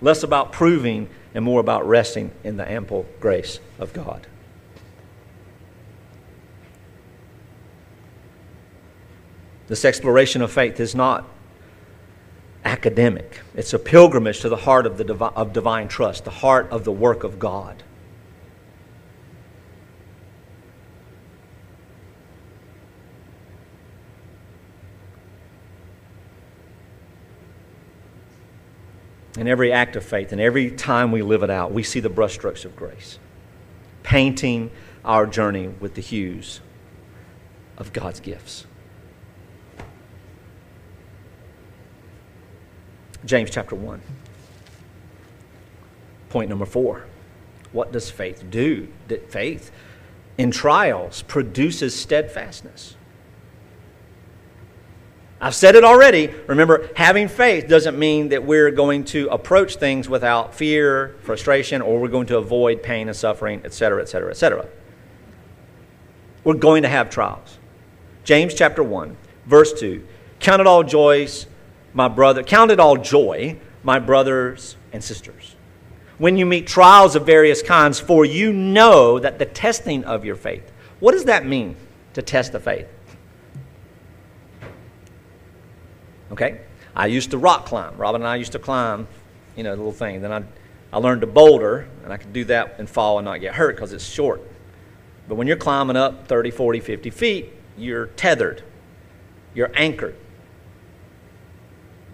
Less about proving and more about resting in the ample grace of God. This exploration of faith is not academic. It's a pilgrimage to the heart of, the divi- of divine trust, the heart of the work of God. In every act of faith, and every time we live it out, we see the brushstrokes of grace, painting our journey with the hues of God's gifts. James chapter 1. Point number four. What does faith do? That faith in trials produces steadfastness. I've said it already. Remember, having faith doesn't mean that we're going to approach things without fear, frustration, or we're going to avoid pain and suffering, etc., etc., etc. We're going to have trials. James chapter 1, verse 2. Count it all joys, my brother, count it all joy, my brothers and sisters. When you meet trials of various kinds, for you know that the testing of your faith. What does that mean to test the faith? Okay? I used to rock climb. Robin and I used to climb, you know, the little thing. Then I, I learned to boulder, and I could do that and fall and not get hurt because it's short. But when you're climbing up 30, 40, 50 feet, you're tethered, you're anchored.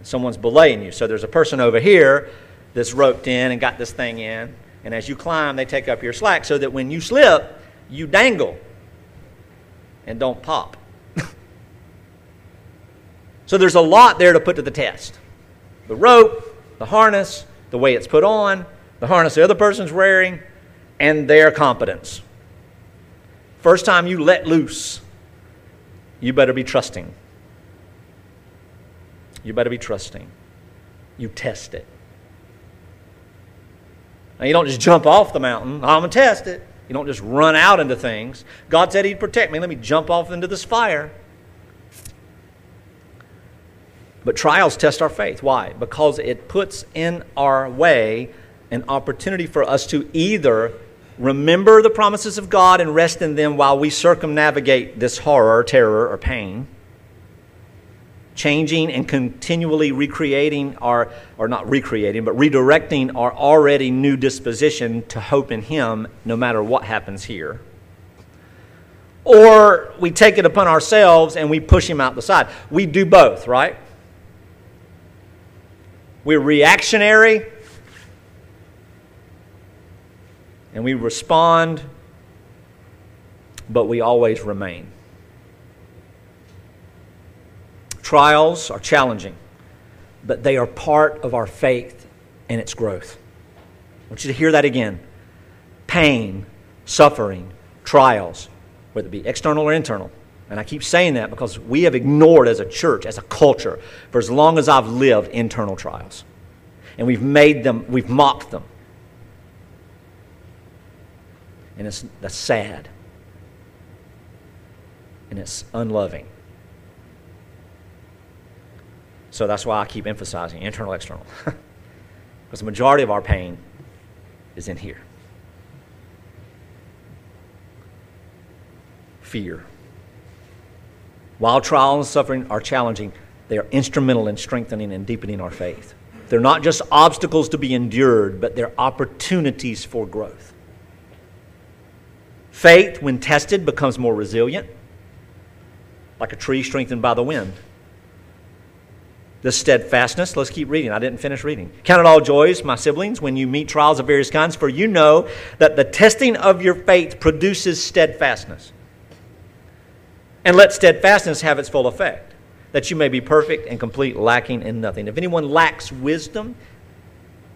Someone's belaying you. So there's a person over here that's roped in and got this thing in. And as you climb, they take up your slack so that when you slip, you dangle and don't pop. So there's a lot there to put to the test the rope, the harness, the way it's put on, the harness the other person's wearing, and their competence. First time you let loose, you better be trusting. You better be trusting. You test it. Now, you don't just jump off the mountain. I'm going to test it. You don't just run out into things. God said He'd protect me. Let me jump off into this fire. But trials test our faith. Why? Because it puts in our way an opportunity for us to either remember the promises of God and rest in them while we circumnavigate this horror, terror, or pain, changing and continually recreating our, or not recreating, but redirecting our already new disposition to hope in Him no matter what happens here. Or we take it upon ourselves and we push Him out the side. We do both, right? We're reactionary. And we respond, but we always remain. Trials are challenging, but they are part of our faith and its growth. I want you to hear that again. Pain, suffering, trials, whether it be external or internal, and I keep saying that because we have ignored as a church, as a culture, for as long as I've lived, internal trials. And we've made them, we've mocked them. And it's that's sad. And it's unloving. So that's why I keep emphasizing internal, external. because the majority of our pain is in here fear. While trials and suffering are challenging, they are instrumental in strengthening and deepening our faith. They're not just obstacles to be endured, but they're opportunities for growth. Faith, when tested, becomes more resilient, like a tree strengthened by the wind. The steadfastness, let's keep reading. I didn't finish reading. Count it all joys, my siblings, when you meet trials of various kinds, for you know that the testing of your faith produces steadfastness. And let steadfastness have its full effect, that you may be perfect and complete, lacking in nothing. If anyone lacks wisdom,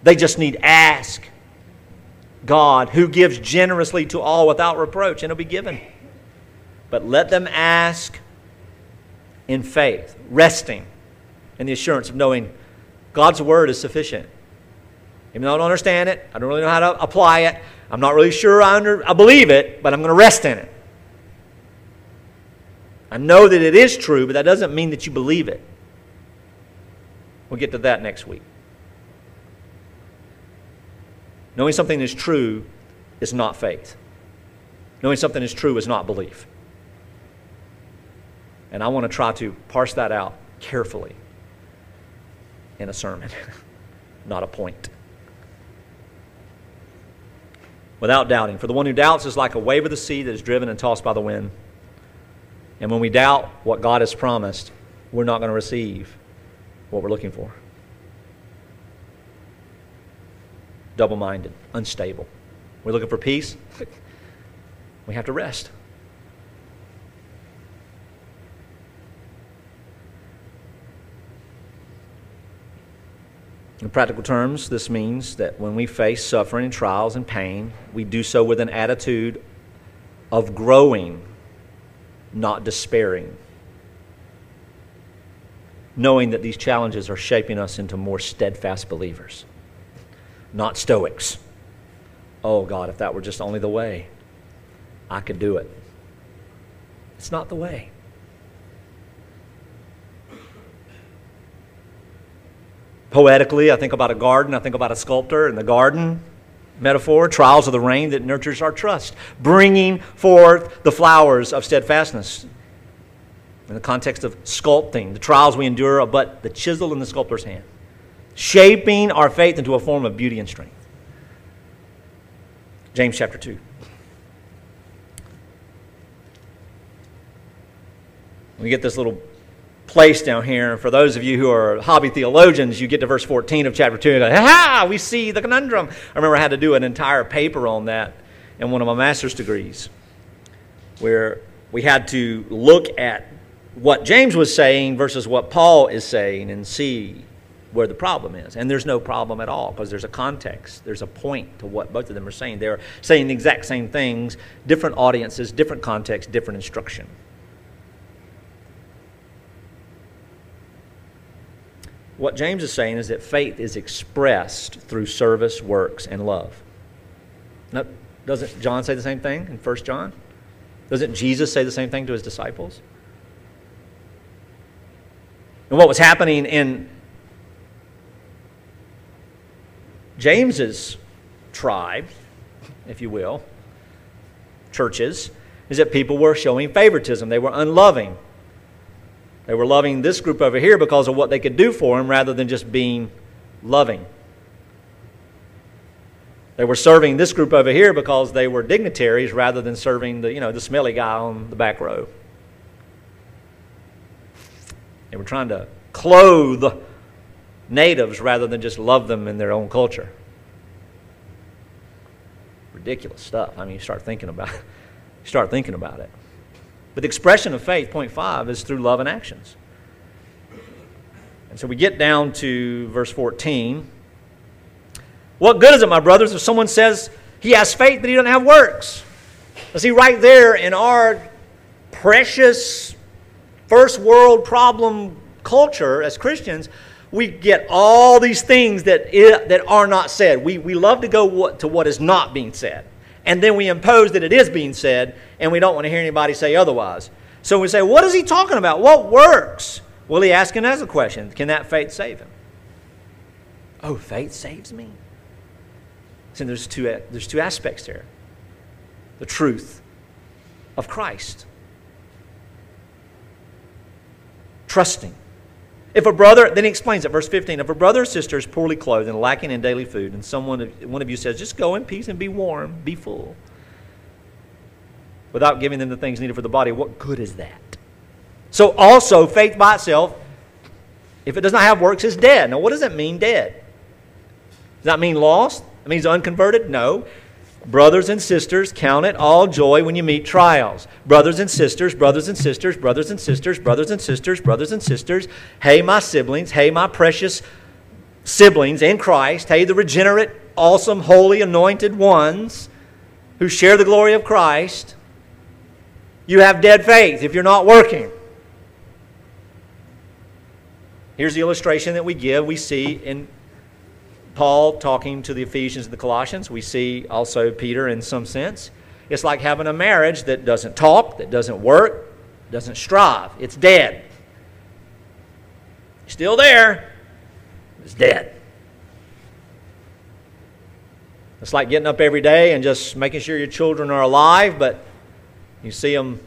they just need ask God, who gives generously to all without reproach, and it'll be given. But let them ask in faith, resting and the assurance of knowing God's word is sufficient. Even though I don't understand it, I don't really know how to apply it, I'm not really sure I, under, I believe it, but I'm going to rest in it. I know that it is true, but that doesn't mean that you believe it. We'll get to that next week. Knowing something is true is not faith. Knowing something is true is not belief. And I want to try to parse that out carefully in a sermon, not a point. Without doubting. For the one who doubts is like a wave of the sea that is driven and tossed by the wind. And when we doubt what God has promised, we're not going to receive what we're looking for. Double minded, unstable. We're looking for peace. we have to rest. In practical terms, this means that when we face suffering and trials and pain, we do so with an attitude of growing, not despairing. Knowing that these challenges are shaping us into more steadfast believers, not stoics. Oh God, if that were just only the way, I could do it. It's not the way. Poetically, I think about a garden, I think about a sculptor in the garden metaphor, trials of the rain that nurtures our trust, bringing forth the flowers of steadfastness. In the context of sculpting, the trials we endure are but the chisel in the sculptor's hand, shaping our faith into a form of beauty and strength. James chapter 2. We get this little place down here. And for those of you who are hobby theologians, you get to verse 14 of chapter 2 and go, ha, we see the conundrum. I remember I had to do an entire paper on that in one of my master's degrees where we had to look at what James was saying versus what Paul is saying and see where the problem is. And there's no problem at all because there's a context, there's a point to what both of them are saying. They're saying the exact same things, different audiences, different context, different instruction. What James is saying is that faith is expressed through service, works, and love. Now, doesn't John say the same thing in 1 John? Doesn't Jesus say the same thing to his disciples? And what was happening in James's tribe, if you will, churches, is that people were showing favoritism. They were unloving. They were loving this group over here because of what they could do for him rather than just being loving. They were serving this group over here because they were dignitaries rather than serving the, you know, the smelly guy on the back row. They were trying to clothe natives rather than just love them in their own culture. Ridiculous stuff. I mean, you start thinking about it. You start thinking about it. But the expression of faith, point five, is through love and actions. And so we get down to verse 14. What good is it, my brothers, if someone says he has faith but he doesn't have works? See, right there in our precious first world problem culture as Christians, we get all these things that, that are not said. We, we love to go to what is not being said and then we impose that it is being said, and we don't want to hear anybody say otherwise. So we say, What is he talking about? What works? Well, he asking us a question Can that faith save him? Oh, faith saves me? So there's two, there's two aspects here the truth of Christ, trusting if a brother, then he explains it, verse 15. If a brother or sister is poorly clothed and lacking in daily food, and someone, one of you says, just go in peace and be warm, be full, without giving them the things needed for the body, what good is that? So, also, faith by itself, if it does not have works, is dead. Now, what does that mean, dead? Does that mean lost? It means unconverted? No. Brothers and sisters, count it all joy when you meet trials. Brothers and sisters, brothers and sisters, brothers and sisters, brothers and sisters, brothers and sisters. Hey, my siblings. Hey, my precious siblings in Christ. Hey, the regenerate, awesome, holy, anointed ones who share the glory of Christ. You have dead faith if you're not working. Here's the illustration that we give. We see in Paul talking to the Ephesians and the Colossians. We see also Peter in some sense. It's like having a marriage that doesn't talk, that doesn't work, doesn't strive. It's dead. Still there, it's dead. It's like getting up every day and just making sure your children are alive, but you see them,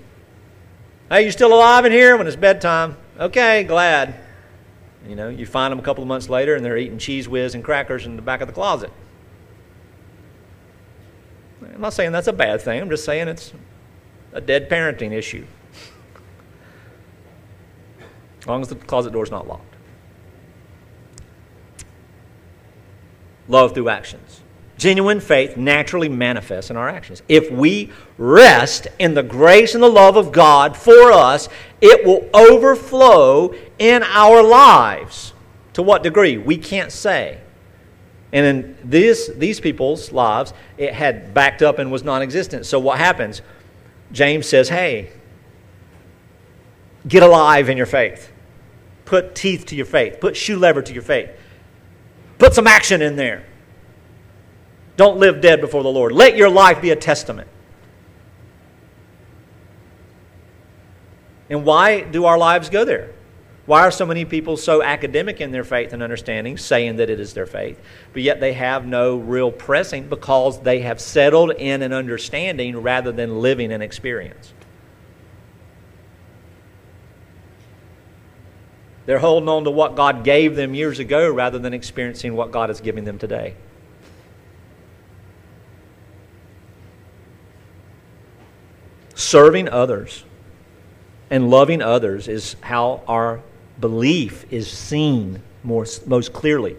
hey, you still alive in here when it's bedtime? Okay, glad. You know, you find them a couple of months later and they're eating Cheez Whiz and crackers in the back of the closet. I'm not saying that's a bad thing, I'm just saying it's a dead parenting issue. As long as the closet door's not locked. Love through actions. Genuine faith naturally manifests in our actions. If we rest in the grace and the love of God for us, it will overflow in our lives. To what degree? We can't say. And in this, these people's lives, it had backed up and was non existent. So what happens? James says, hey, get alive in your faith. Put teeth to your faith. Put shoe lever to your faith. Put some action in there. Don't live dead before the Lord. Let your life be a testament. And why do our lives go there? Why are so many people so academic in their faith and understanding, saying that it is their faith, but yet they have no real pressing because they have settled in an understanding rather than living an experience? They're holding on to what God gave them years ago rather than experiencing what God is giving them today. Serving others and loving others is how our belief is seen more, most clearly.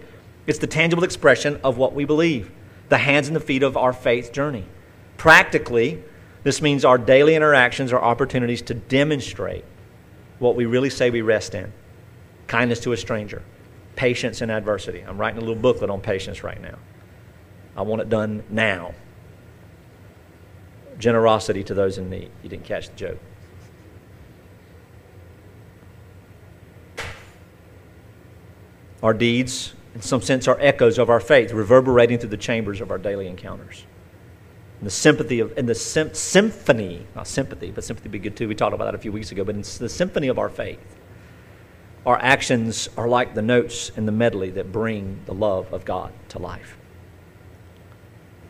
It's the tangible expression of what we believe, the hands and the feet of our faith journey. Practically, this means our daily interactions are opportunities to demonstrate what we really say we rest in kindness to a stranger, patience in adversity. I'm writing a little booklet on patience right now. I want it done now. Generosity to those in need. You didn't catch the joke. Our deeds, in some sense, are echoes of our faith, reverberating through the chambers of our daily encounters. And the sympathy of, and the sim- symphony, not sympathy, but sympathy would be good too. We talked about that a few weeks ago, but it's the symphony of our faith our actions are like the notes in the medley that bring the love of God to life.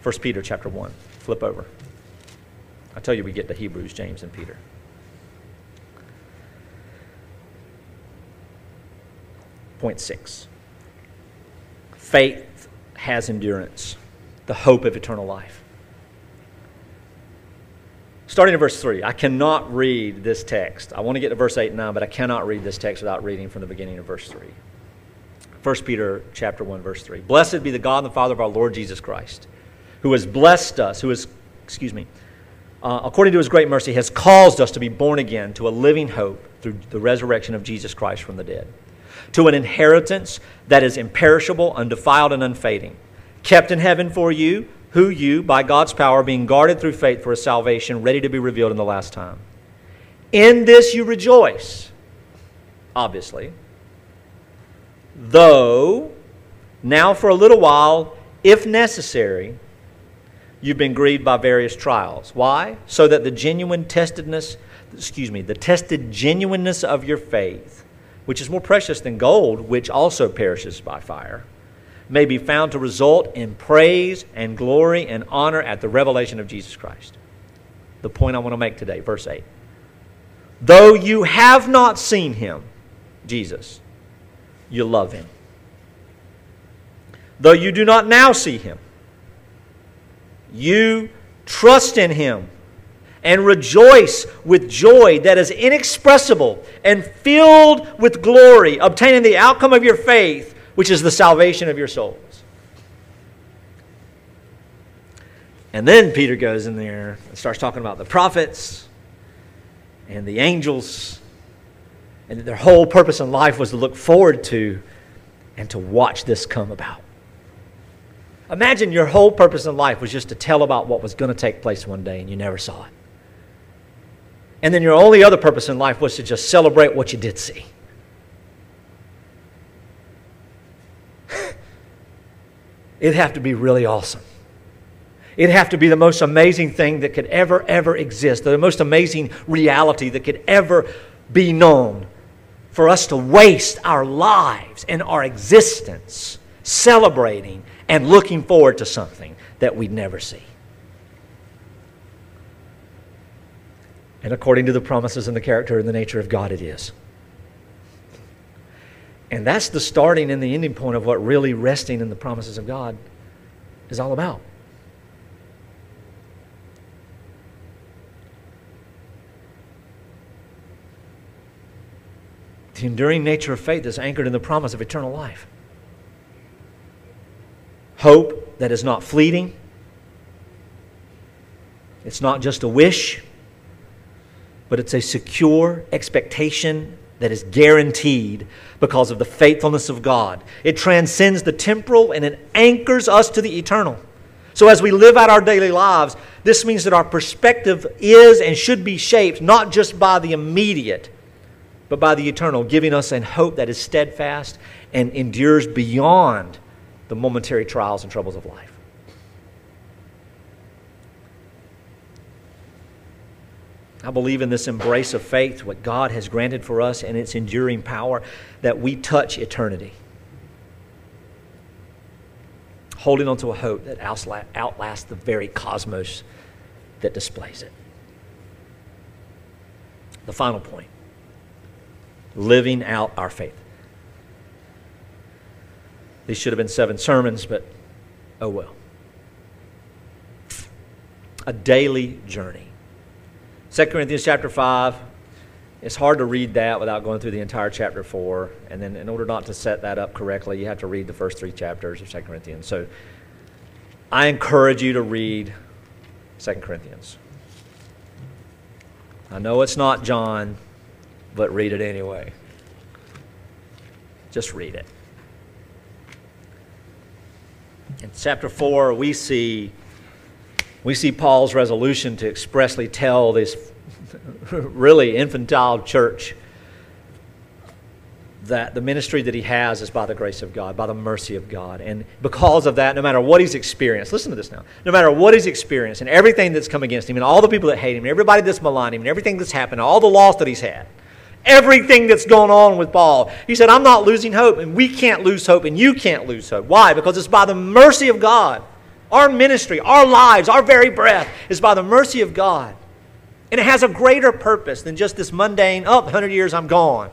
1 Peter chapter 1. Flip over. I tell you, we get to Hebrews, James, and Peter. Point six faith has endurance, the hope of eternal life. Starting in verse 3, I cannot read this text. I want to get to verse 8 and 9, but I cannot read this text without reading from the beginning of verse 3. 1 Peter chapter 1, verse 3. Blessed be the God and the Father of our Lord Jesus Christ, who has blessed us, who has, excuse me, uh, according to his great mercy, has caused us to be born again to a living hope through the resurrection of Jesus Christ from the dead, to an inheritance that is imperishable, undefiled, and unfading, kept in heaven for you who you, by God's power, being guarded through faith for a salvation ready to be revealed in the last time. In this you rejoice, obviously, though now for a little while, if necessary, you've been grieved by various trials. Why? So that the genuine testedness, excuse me, the tested genuineness of your faith, which is more precious than gold, which also perishes by fire may be found to result in praise and glory and honor at the revelation of Jesus Christ. The point I want to make today, verse 8. Though you have not seen him, Jesus, you love him. Though you do not now see him, you trust in him and rejoice with joy that is inexpressible and filled with glory, obtaining the outcome of your faith which is the salvation of your souls. And then Peter goes in there and starts talking about the prophets and the angels, and their whole purpose in life was to look forward to and to watch this come about. Imagine your whole purpose in life was just to tell about what was going to take place one day and you never saw it. And then your only other purpose in life was to just celebrate what you did see. It'd have to be really awesome. It'd have to be the most amazing thing that could ever, ever exist, the most amazing reality that could ever be known for us to waste our lives and our existence celebrating and looking forward to something that we'd never see. And according to the promises and the character and the nature of God, it is. And that's the starting and the ending point of what really resting in the promises of God is all about. The enduring nature of faith is anchored in the promise of eternal life. Hope that is not fleeting, it's not just a wish, but it's a secure expectation that is guaranteed because of the faithfulness of God. It transcends the temporal and it anchors us to the eternal. So, as we live out our daily lives, this means that our perspective is and should be shaped not just by the immediate, but by the eternal, giving us a hope that is steadfast and endures beyond the momentary trials and troubles of life. I believe in this embrace of faith, what God has granted for us and its enduring power, that we touch eternity. Holding on to a hope that outlasts the very cosmos that displays it. The final point living out our faith. These should have been seven sermons, but oh well. A daily journey. 2 Corinthians chapter 5, it's hard to read that without going through the entire chapter 4. And then, in order not to set that up correctly, you have to read the first three chapters of 2 Corinthians. So, I encourage you to read 2 Corinthians. I know it's not John, but read it anyway. Just read it. In chapter 4, we see, we see Paul's resolution to expressly tell this really infantile church that the ministry that he has is by the grace of God, by the mercy of God. And because of that, no matter what he's experienced, listen to this now, no matter what he's experienced and everything that's come against him and all the people that hate him and everybody that's maligned him and everything that's happened, all the loss that he's had, everything that's gone on with Paul. He said, I'm not losing hope, and we can't lose hope, and you can't lose hope. Why? Because it's by the mercy of God. Our ministry, our lives, our very breath is by the mercy of God. And it has a greater purpose than just this mundane, oh, 100 years, I'm gone.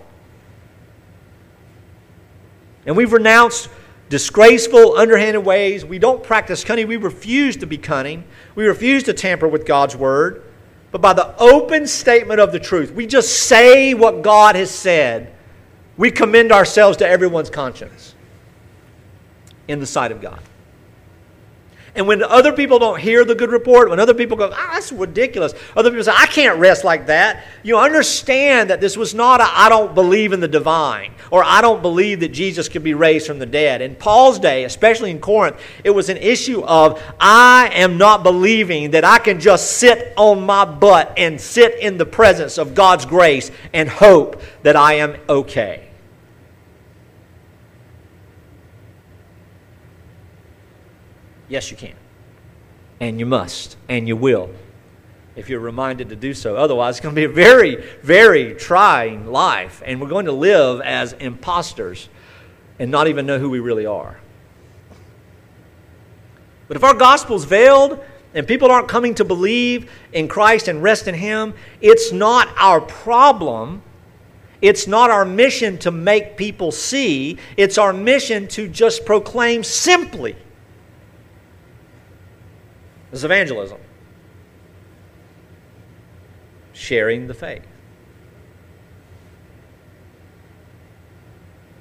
And we've renounced disgraceful, underhanded ways. We don't practice cunning. We refuse to be cunning. We refuse to tamper with God's word but by the open statement of the truth. We just say what God has said. We commend ourselves to everyone's conscience in the sight of God. And when other people don't hear the good report, when other people go, ah, that's ridiculous, other people say, I can't rest like that, you understand that this was not a, I don't believe in the divine, or I don't believe that Jesus could be raised from the dead. In Paul's day, especially in Corinth, it was an issue of, I am not believing that I can just sit on my butt and sit in the presence of God's grace and hope that I am okay. Yes, you can. And you must. And you will. If you're reminded to do so. Otherwise, it's going to be a very, very trying life. And we're going to live as imposters and not even know who we really are. But if our gospel's veiled and people aren't coming to believe in Christ and rest in Him, it's not our problem. It's not our mission to make people see. It's our mission to just proclaim simply this is evangelism. Sharing the faith.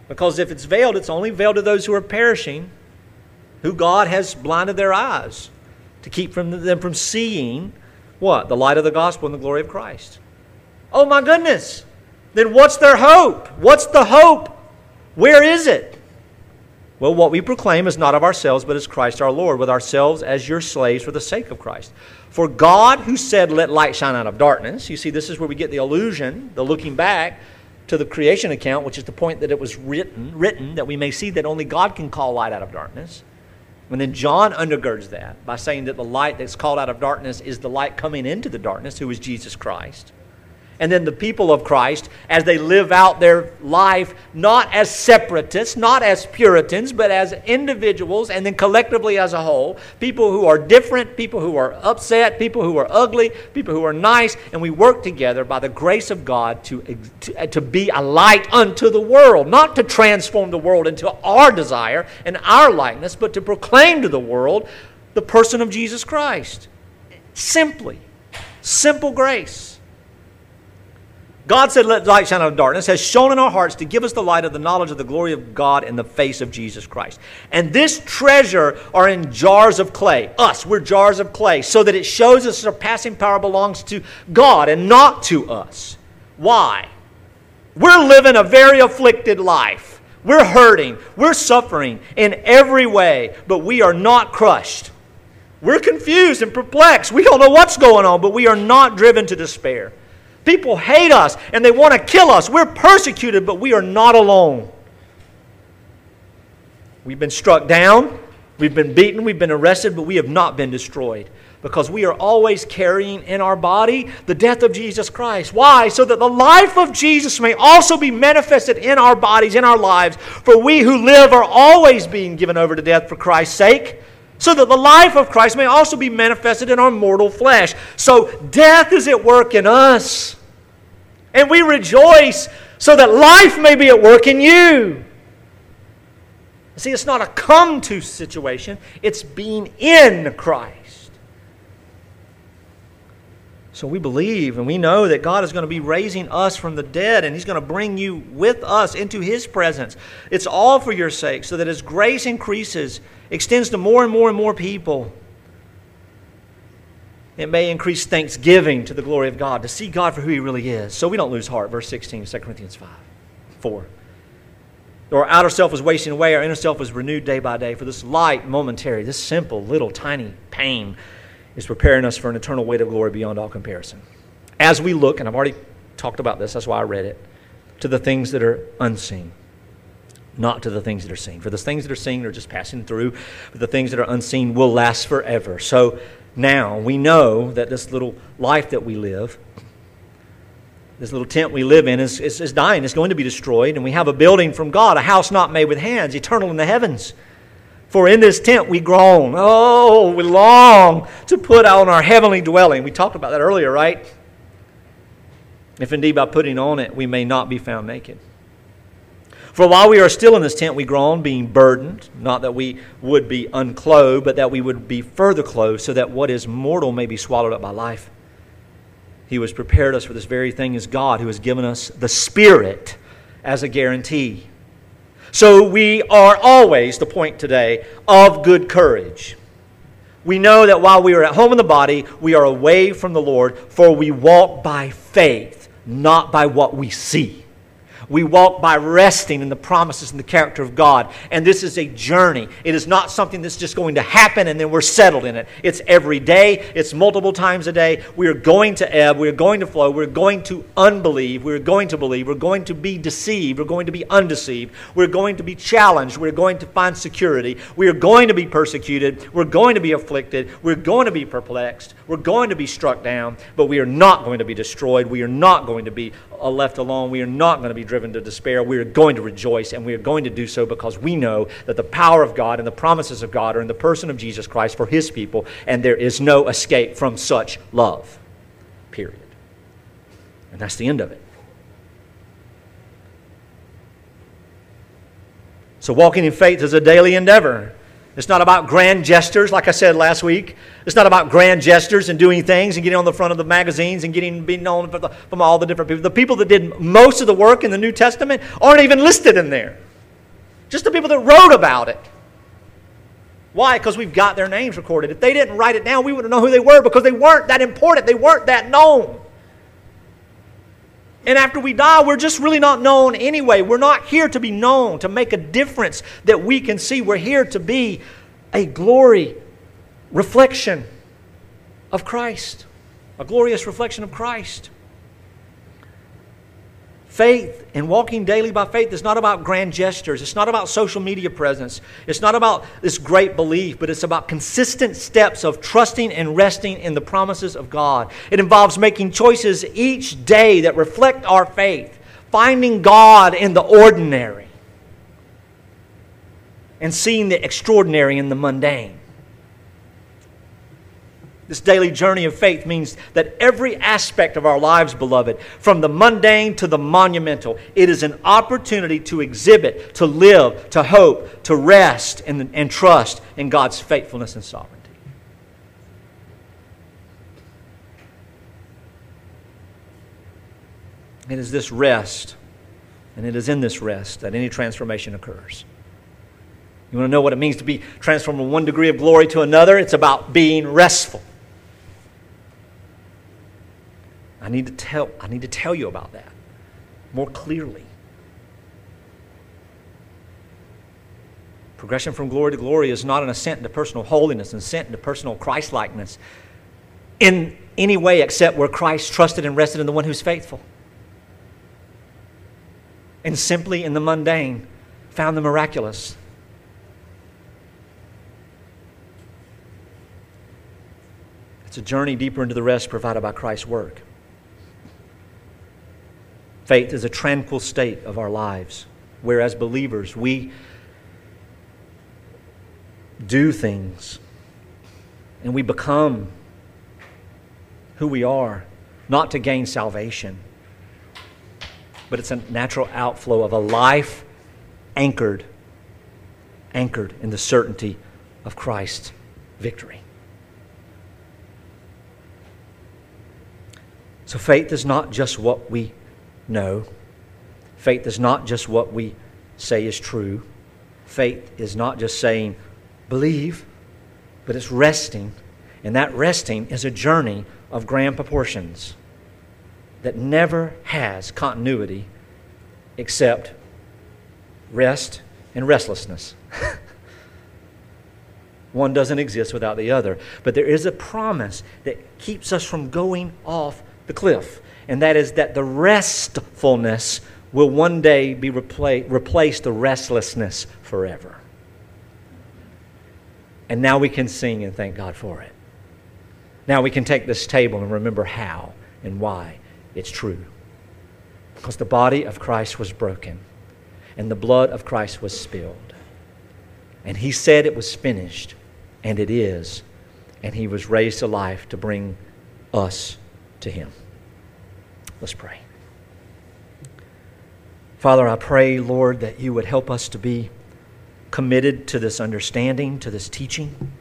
Because if it's veiled, it's only veiled to those who are perishing, who God has blinded their eyes to keep from them from seeing what? The light of the gospel and the glory of Christ. Oh my goodness. Then what's their hope? What's the hope? Where is it? Well, what we proclaim is not of ourselves, but as Christ our Lord, with ourselves as your slaves for the sake of Christ. For God, who said, Let light shine out of darkness, you see, this is where we get the illusion, the looking back to the creation account, which is the point that it was written, written that we may see that only God can call light out of darkness. And then John undergirds that by saying that the light that's called out of darkness is the light coming into the darkness, who is Jesus Christ and then the people of Christ as they live out their life not as separatists, not as Puritans, but as individuals and then collectively as a whole. People who are different, people who are upset, people who are ugly, people who are nice, and we work together by the grace of God to, to, uh, to be a light unto the world, not to transform the world into our desire and our likeness, but to proclaim to the world the person of Jesus Christ. Simply, simple grace. God said, Let light shine out of darkness, has shone in our hearts to give us the light of the knowledge of the glory of God in the face of Jesus Christ. And this treasure are in jars of clay. Us, we're jars of clay, so that it shows us surpassing power belongs to God and not to us. Why? We're living a very afflicted life. We're hurting. We're suffering in every way, but we are not crushed. We're confused and perplexed. We don't know what's going on, but we are not driven to despair. People hate us and they want to kill us. We're persecuted, but we are not alone. We've been struck down, we've been beaten, we've been arrested, but we have not been destroyed because we are always carrying in our body the death of Jesus Christ. Why? So that the life of Jesus may also be manifested in our bodies, in our lives. For we who live are always being given over to death for Christ's sake so that the life of Christ may also be manifested in our mortal flesh. So death is at work in us. And we rejoice so that life may be at work in you. See, it's not a come to situation, it's being in Christ. So we believe and we know that God is going to be raising us from the dead and He's going to bring you with us into His presence. It's all for your sake, so that as grace increases, extends to more and more and more people it may increase thanksgiving to the glory of God, to see God for who He really is. So we don't lose heart. Verse 16, 2 Corinthians 5. 4. Our outer self is wasting away, our inner self is renewed day by day. For this light, momentary, this simple, little, tiny pain is preparing us for an eternal weight of glory beyond all comparison. As we look, and I've already talked about this, that's why I read it, to the things that are unseen, not to the things that are seen. For the things that are seen are just passing through, but the things that are unseen will last forever. So now. We know that this little life that we live, this little tent we live in, is, is, is dying. It's going to be destroyed. And we have a building from God, a house not made with hands, eternal in the heavens. For in this tent we groan. Oh, we long to put on our heavenly dwelling. We talked about that earlier, right? If indeed by putting on it we may not be found naked. For while we are still in this tent, we groan, being burdened, not that we would be unclothed, but that we would be further clothed, so that what is mortal may be swallowed up by life. He has prepared us for this very thing as God, who has given us the Spirit as a guarantee. So we are always, the point today, of good courage. We know that while we are at home in the body, we are away from the Lord, for we walk by faith, not by what we see. We walk by resting in the promises and the character of God. And this is a journey. It is not something that's just going to happen and then we're settled in it. It's every day, it's multiple times a day. We are going to ebb, we are going to flow, we're going to unbelieve, we're going to believe, we're going to be deceived, we're going to be undeceived, we're going to be challenged, we're going to find security, we are going to be persecuted, we're going to be afflicted, we're going to be perplexed, we're going to be struck down, but we are not going to be destroyed, we are not going to be uh, left alone, we are not going to be driven to despair, we are going to rejoice, and we are going to do so because we know that the power of God and the promises of God are in the person of Jesus Christ for his people, and there is no escape from such love. Period. And that's the end of it. So, walking in faith is a daily endeavor. It's not about grand gestures, like I said last week. It's not about grand gestures and doing things and getting on the front of the magazines and getting being known from, all the different people. The people that did most of the work in the New Testament aren't even listed in there. Just the people that wrote about it. Why? Because we've got their names recorded. If they didn't write it down, we wouldn't know who they were because they weren't that important. They weren't that known. And after we die, we're just really not known anyway. We're not here to be known, to make a difference that we can see. We're here to be a glory reflection of Christ, a glorious reflection of Christ. Faith and walking daily by faith is not about grand gestures. It's not about social media presence. It's not about this great belief, but it's about consistent steps of trusting and resting in the promises of God. It involves making choices each day that reflect our faith, finding God in the ordinary, and seeing the extraordinary in the mundane. This daily journey of faith means that every aspect of our lives, beloved, from the mundane to the monumental, it is an opportunity to exhibit, to live, to hope, to rest, and, and trust in God's faithfulness and sovereignty. It is this rest, and it is in this rest that any transformation occurs. You want to know what it means to be transformed from one degree of glory to another? It's about being restful. I need to tell, I need to tell you about that more clearly. Progression from glory to glory is not an ascent into personal holiness, an ascent into personal Christ likeness in any way except where Christ trusted and rested in the one who's faithful. And simply in the mundane found the miraculous. It's a journey deeper into the rest provided by Christ's work. Faith is a tranquil state of our lives, where as believers we do things and we become who we are, not to gain salvation, but it's a natural outflow of a life anchored, anchored in the certainty of Christ's victory. So faith is not just what we no. Faith is not just what we say is true. Faith is not just saying, believe, but it's resting. And that resting is a journey of grand proportions that never has continuity except rest and restlessness. One doesn't exist without the other. But there is a promise that keeps us from going off the cliff and that is that the restfulness will one day be repla- replace the restlessness forever. And now we can sing and thank God for it. Now we can take this table and remember how and why it's true. Because the body of Christ was broken and the blood of Christ was spilled. And he said it was finished, and it is. And he was raised to life to bring us to him. Let's pray. Father, I pray, Lord, that you would help us to be committed to this understanding, to this teaching.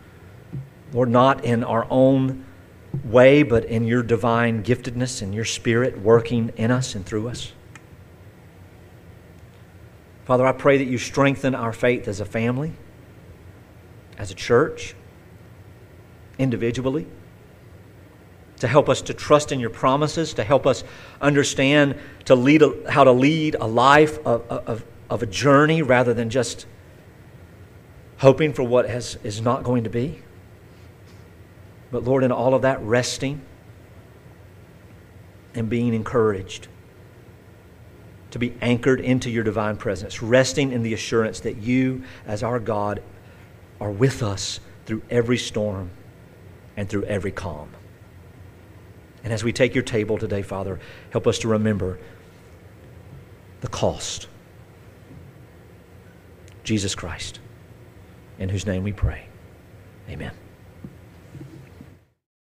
Lord, not in our own way, but in your divine giftedness and your spirit working in us and through us. Father, I pray that you strengthen our faith as a family, as a church, individually to help us to trust in your promises, to help us understand to lead a, how to lead a life of, of, of a journey rather than just hoping for what has, is not going to be. But Lord, in all of that, resting and being encouraged to be anchored into your divine presence, resting in the assurance that you, as our God, are with us through every storm and through every calm. And as we take your table today, Father, help us to remember the cost. Jesus Christ, in whose name we pray. Amen.